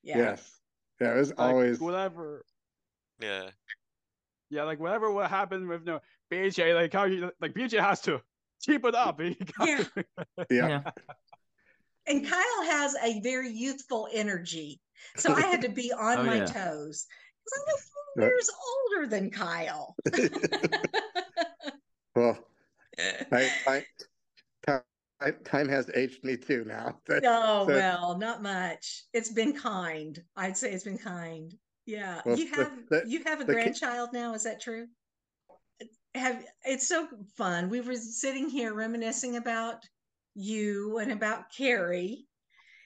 yeah yes yeah it was Like, always whatever. Yeah. Yeah, like whatever what happened with no BJ, like how you like BJ has to keep it up. He got Yeah. yeah and Kyle has a very youthful energy. So I had to be on Oh, my yeah. toes because I'm a few Right. years older than Kyle. well eh. I, I, time, time has aged me too now oh, So- well, not much. It's been kind. I'd say it's been kind. Yeah. Well, you have the- you have a the ki- grandchild now, is that true? Have it's so fun. We were sitting here reminiscing about you and about Carey.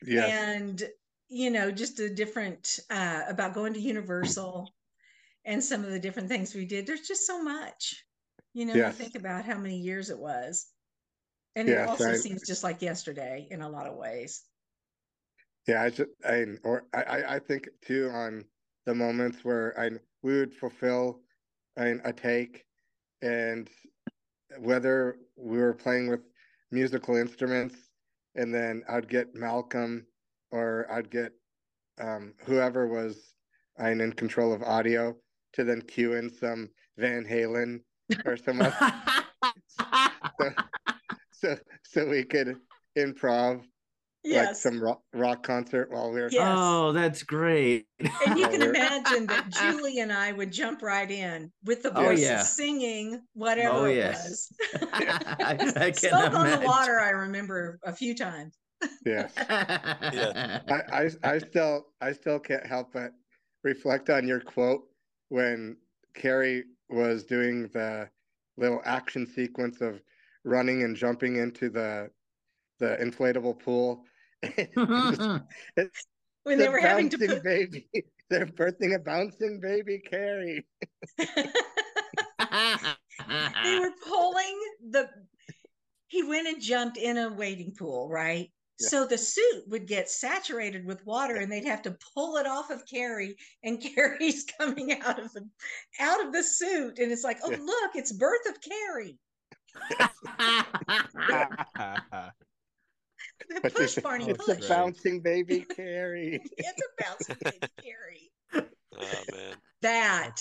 Yeah. and you know just a different uh about going to universal and some of the different things we did. There's just so much you know Yes. you think about how many years it was. And Yes, it also I- seems just like yesterday in a lot of ways. Yeah, I just I or I I- I think too on the moments where I we would fulfill an a take, and whether we were playing with musical instruments, and then I'd get Malcolm, or I'd get um, whoever was I'm in control of audio to then cue in some Van Halen or some other, so, so so we could improv like some rock, rock concert while we were Yes. Oh, that's great. and you can imagine that julie and i would jump right in with the Oh, voices yeah. singing whatever Oh, it was I, I can Smoke on the water i remember a few times Yes. yeah. I, I I still I still can't help but reflect on your quote when Carey was doing the little action sequence of running and jumping into the the inflatable pool. when they were having to put baby. They're birthing a bouncing baby Carey. they were pulling the he went and jumped in a wading pool right Yeah. so the suit would get saturated with water and they'd have to pull it off of carey and carey's coming out of the out of the suit and it's like oh Yeah. look it's birth of carey the push it's, barney it's push a bouncing baby Carey. it's a bouncing baby carey Oh man. that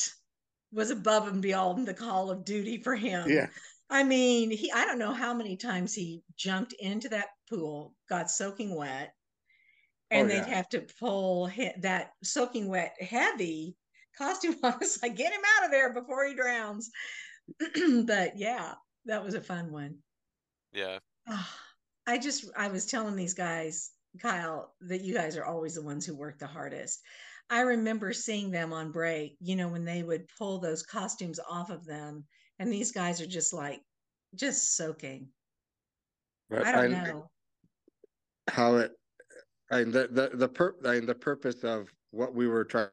was above and beyond the call of duty for him yeah. I mean, he I don't know how many times he jumped into that pool, got soaking wet, and Oh, they'd have to pull hi- that soaking wet heavy costume on. It's like get him out of there before he drowns. but yeah, that was a fun one. Yeah. Ah, I just I was telling these guys, Kyle, that you guys are always the ones who work the hardest. I remember seeing them on break, you know, when they would pull those costumes off of them, and these guys are just like just soaking. But I don't I- know. how it I the the the pur I the purpose of what we were trying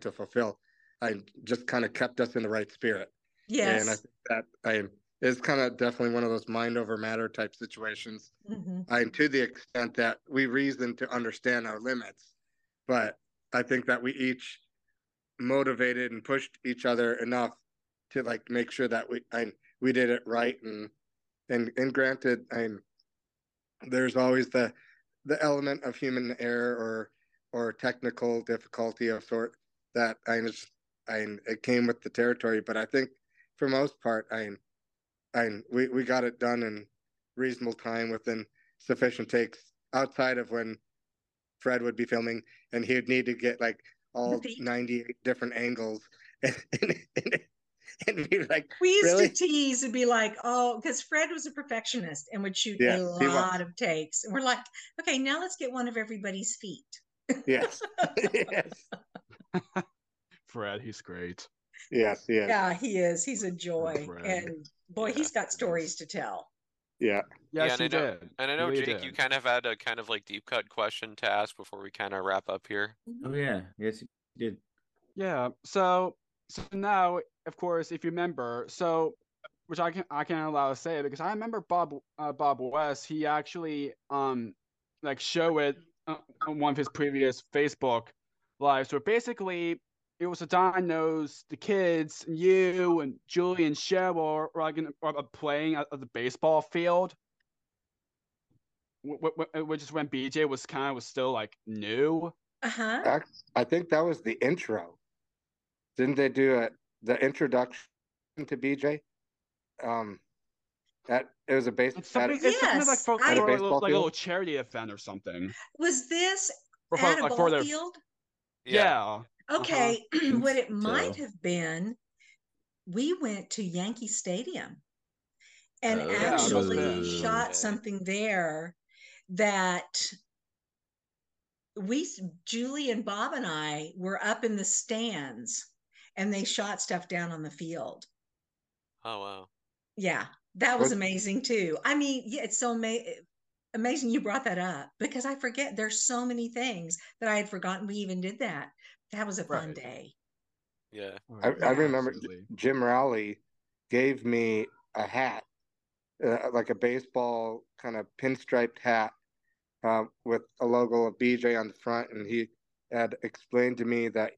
to fulfill I just kind of kept us in the right spirit Yes. and I think that I is kind of definitely one of those mind over matter type situations Mhm. I to the extent that we reason to understand our limits but I think that we each motivated and pushed each other enough to like make sure that we I we did it right and and and granted I'm there's always the the element of human error or or technical difficulty of sort that I just I it came with the territory. But I think for most part I I we we got it done in reasonable time within sufficient takes outside of when Fred would be filming and he would need to get like all 98 different angles and and, and, and be like We used Really? to tease and be like, oh, because Fred was a perfectionist and would shoot Yes, a he was. lot of takes. And we're like, okay, now let's get one of everybody's feet. yes yes Fred, he's great. Yes, yes, yeah. Yeah, he is. He's a joy. friend. And boy, Yeah, he's he got stories to tell. Yes, and he I know- did. And I know, Really Jake, you kind of had a kind of like deep cut question to ask before we kind of wrap up here. Oh yeah, yes, you did. Yeah. So so now, of course, if you remember, so which I can I can't allow to say it because I remember Bob uh, Bob West. He actually um like show it uh, on one of his previous Facebook lives. So basically, it was a diagnose the kids, and you and Julie and Cheryl were like in, were playing at, at the baseball field. wh- wh- Which is when BJ was kind of was still like new. Uh-huh. I think that was the intro. Didn't they do a the introduction to BJ? Um, that it was a base. It's at- something, it's something like for, I- for At a a little, baseball like a little charity event or something. Was this for, at a like ball for their field? yeah. Okay, think what it might have been, we went to Yankee Stadium and Oh. Actually those- shot something there that we, Julie and Bob and I were up in the stands and they shot stuff down on the field. Oh wow. Yeah, that was amazing too. I mean, yeah, it's so ama- amazing you brought that up because I forget there's so many things that I had forgotten we even did that. That was a fun Right. day. Yeah. I, I remember Absolutely. Jim Rowley gave me a hat, uh, like a baseball kind of pinstriped hat, uh, with a logo of BJ on the front, and he had explained to me that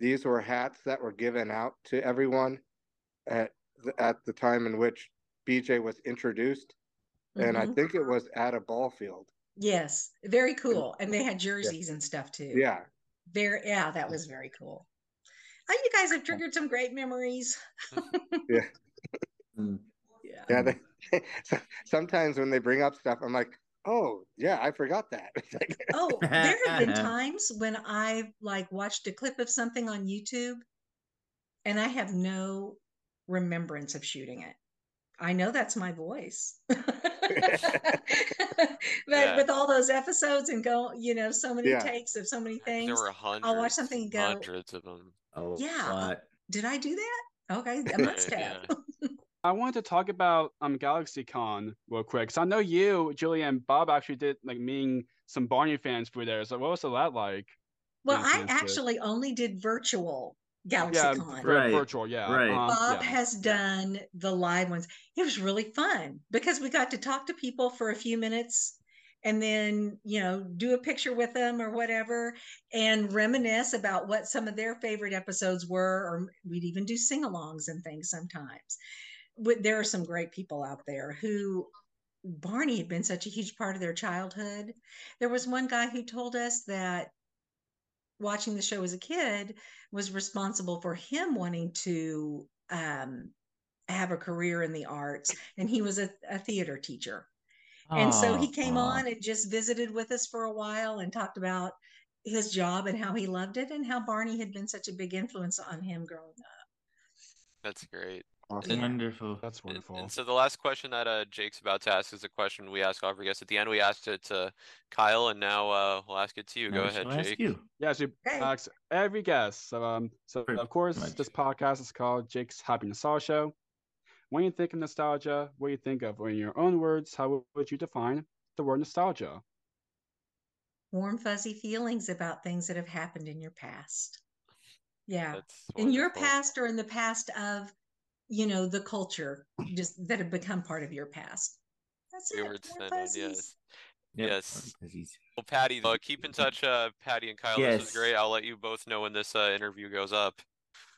these were hats that were given out to everyone at the, at the time in which BJ was introduced, and I Mhm. think it was at a ball field. Yes, very cool. And they had jerseys and stuff too. Yeah, Very, yeah, that was very cool. Oh, you guys have triggered some great memories. Mm. Yeah. yeah. They, sometimes when they bring up stuff, I'm like, oh yeah, I forgot that. Oh, there have been times when I've like watched a clip of something on YouTube and I have no remembrance of shooting it. I know that's my voice. but Yeah. with all those episodes and go, you know, so many Yeah. takes of so many things, There were hundreds. I'll watch something and go, Hundreds of them. Oh, Yeah. lot. did I do that? Okay, I must have. I wanted to talk about um GalaxyCon real quick. because I know you, Julie, and Bob actually did like meeting some Barney fans through there. So what was that like? Well, I Fantastic. actually only did virtual Yeah, GalaxyCon. vir- Right, virtual, yeah. right. um, Bob yeah. has done the live ones. It was really fun because we got to talk to people for a few minutes and then, you know, do a picture with them or whatever and reminisce about what some of their favorite episodes were. Or we'd even do sing alongs and things sometimes. But there are some great people out there who Barney had been such a huge part of their childhood. There was one guy who told us that watching the show as a kid was responsible for him wanting to um, have a career in the arts, and he was a, a theater teacher. And so he came Aw. on and just visited with us for a while and talked about his job and how he loved it and how Barney had been such a big influence on him growing up. That's great. Awesome. Wonderful. That's wonderful. and so the last question that uh, Jake's about to ask is a question we ask all of our guests at the end. We asked it to Kyle, and now uh, we'll ask it to you. Now Go ahead, shall ask Jake. you. Yeah, so Okay. ask every guest. So, um, so Pretty of course, much. this podcast is called Jake's Happy Nostalgia Show. When you think of nostalgia, what do you think of? Or in your own words, how would you define the word nostalgia? Warm, fuzzy feelings about things that have happened in your past. Yeah. In your past or in the past of, you know, the culture just that have become part of your past. That's Your it. words warm then, yes. Yes. Well, Patty, uh, keep in touch, uh, Patty and Kyle. This was Yes. great. I'll let you both know when this uh, interview goes up.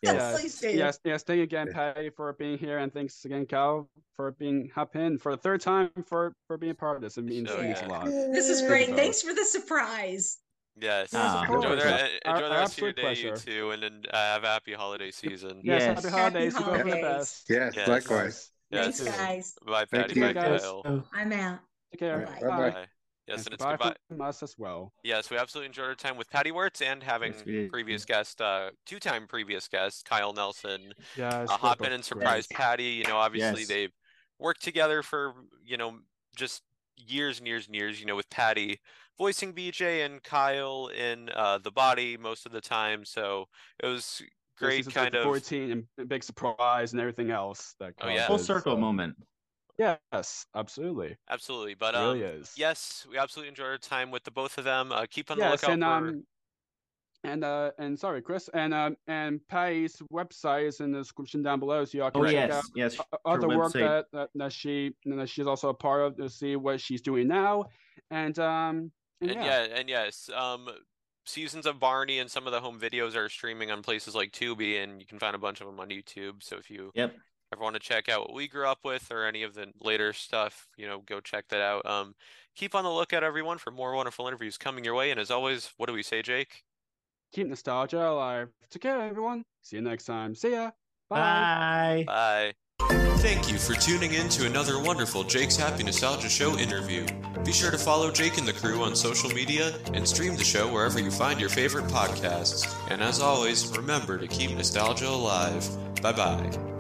Yes, Yes, please do. yes, yes. Thank you again, Patty, for being here, and thanks again, Kyle, for being hop in for the third time for for being part of this. It means, Oh, it means a lot. This is great. you Thanks for the surprise. Yes. Ah, Of enjoy course. the, Our- enjoy the rest of your absolute day, you pleasure. two, and then uh, have a happy holiday season. Yes, Yes. happy Happy holidays. You go for the best. Yes, Yes. likewise. Yes. Thanks, guys. Bye, Patty. you, Bye, guys. Kyle. Oh, I'm out. Take care. Bye. Bye-bye. Bye. Yes, And and it's goodbye goodbye. from us as well. Yes, we absolutely enjoyed our time with Patty Wirtz and having Yes, previous guest, uh, two-time previous guest Kyle Nelson, Yes. uh, hop in and surprise great. Patty. You know, obviously Yes. they've worked together for you know just years and years and years. You know, with Patty voicing BJ and Kyle in uh, the body most of the time. So it was great kind of 14 and big surprise and everything else. That Oh, yeah. Full circle uh, moment. Yes, absolutely. absolutely. But um, really is. yes, we absolutely enjoyed our time with the both of them. Uh, keep on the yes, lookout and for. um, and uh, and sorry, Chris, and um, and Patty's website is in the description down below, so y'all can Oh check yes, out yes. o- other work that, that that she that she's also a part of to see what she's doing now, and um, and, And yeah, yeah, and yes, um, seasons of Barney and some of the home videos are streaming on places like Tubi, and you can find a bunch of them on YouTube. So if you Yep. ever want to check out what we grew up with or any of the later stuff, you know, go check that out. Um, keep on the lookout, everyone, for more wonderful interviews coming your way. And as always, what do we say, Jake? keep nostalgia alive. Take care, everyone. See you next time. See ya. Bye. Bye. Thank you for tuning in to another wonderful Jake's Happy Nostalgia Show interview. Be sure to follow Jake and the crew on social media and stream the show wherever you find your favorite podcasts. And as always, remember to keep nostalgia alive. Bye bye.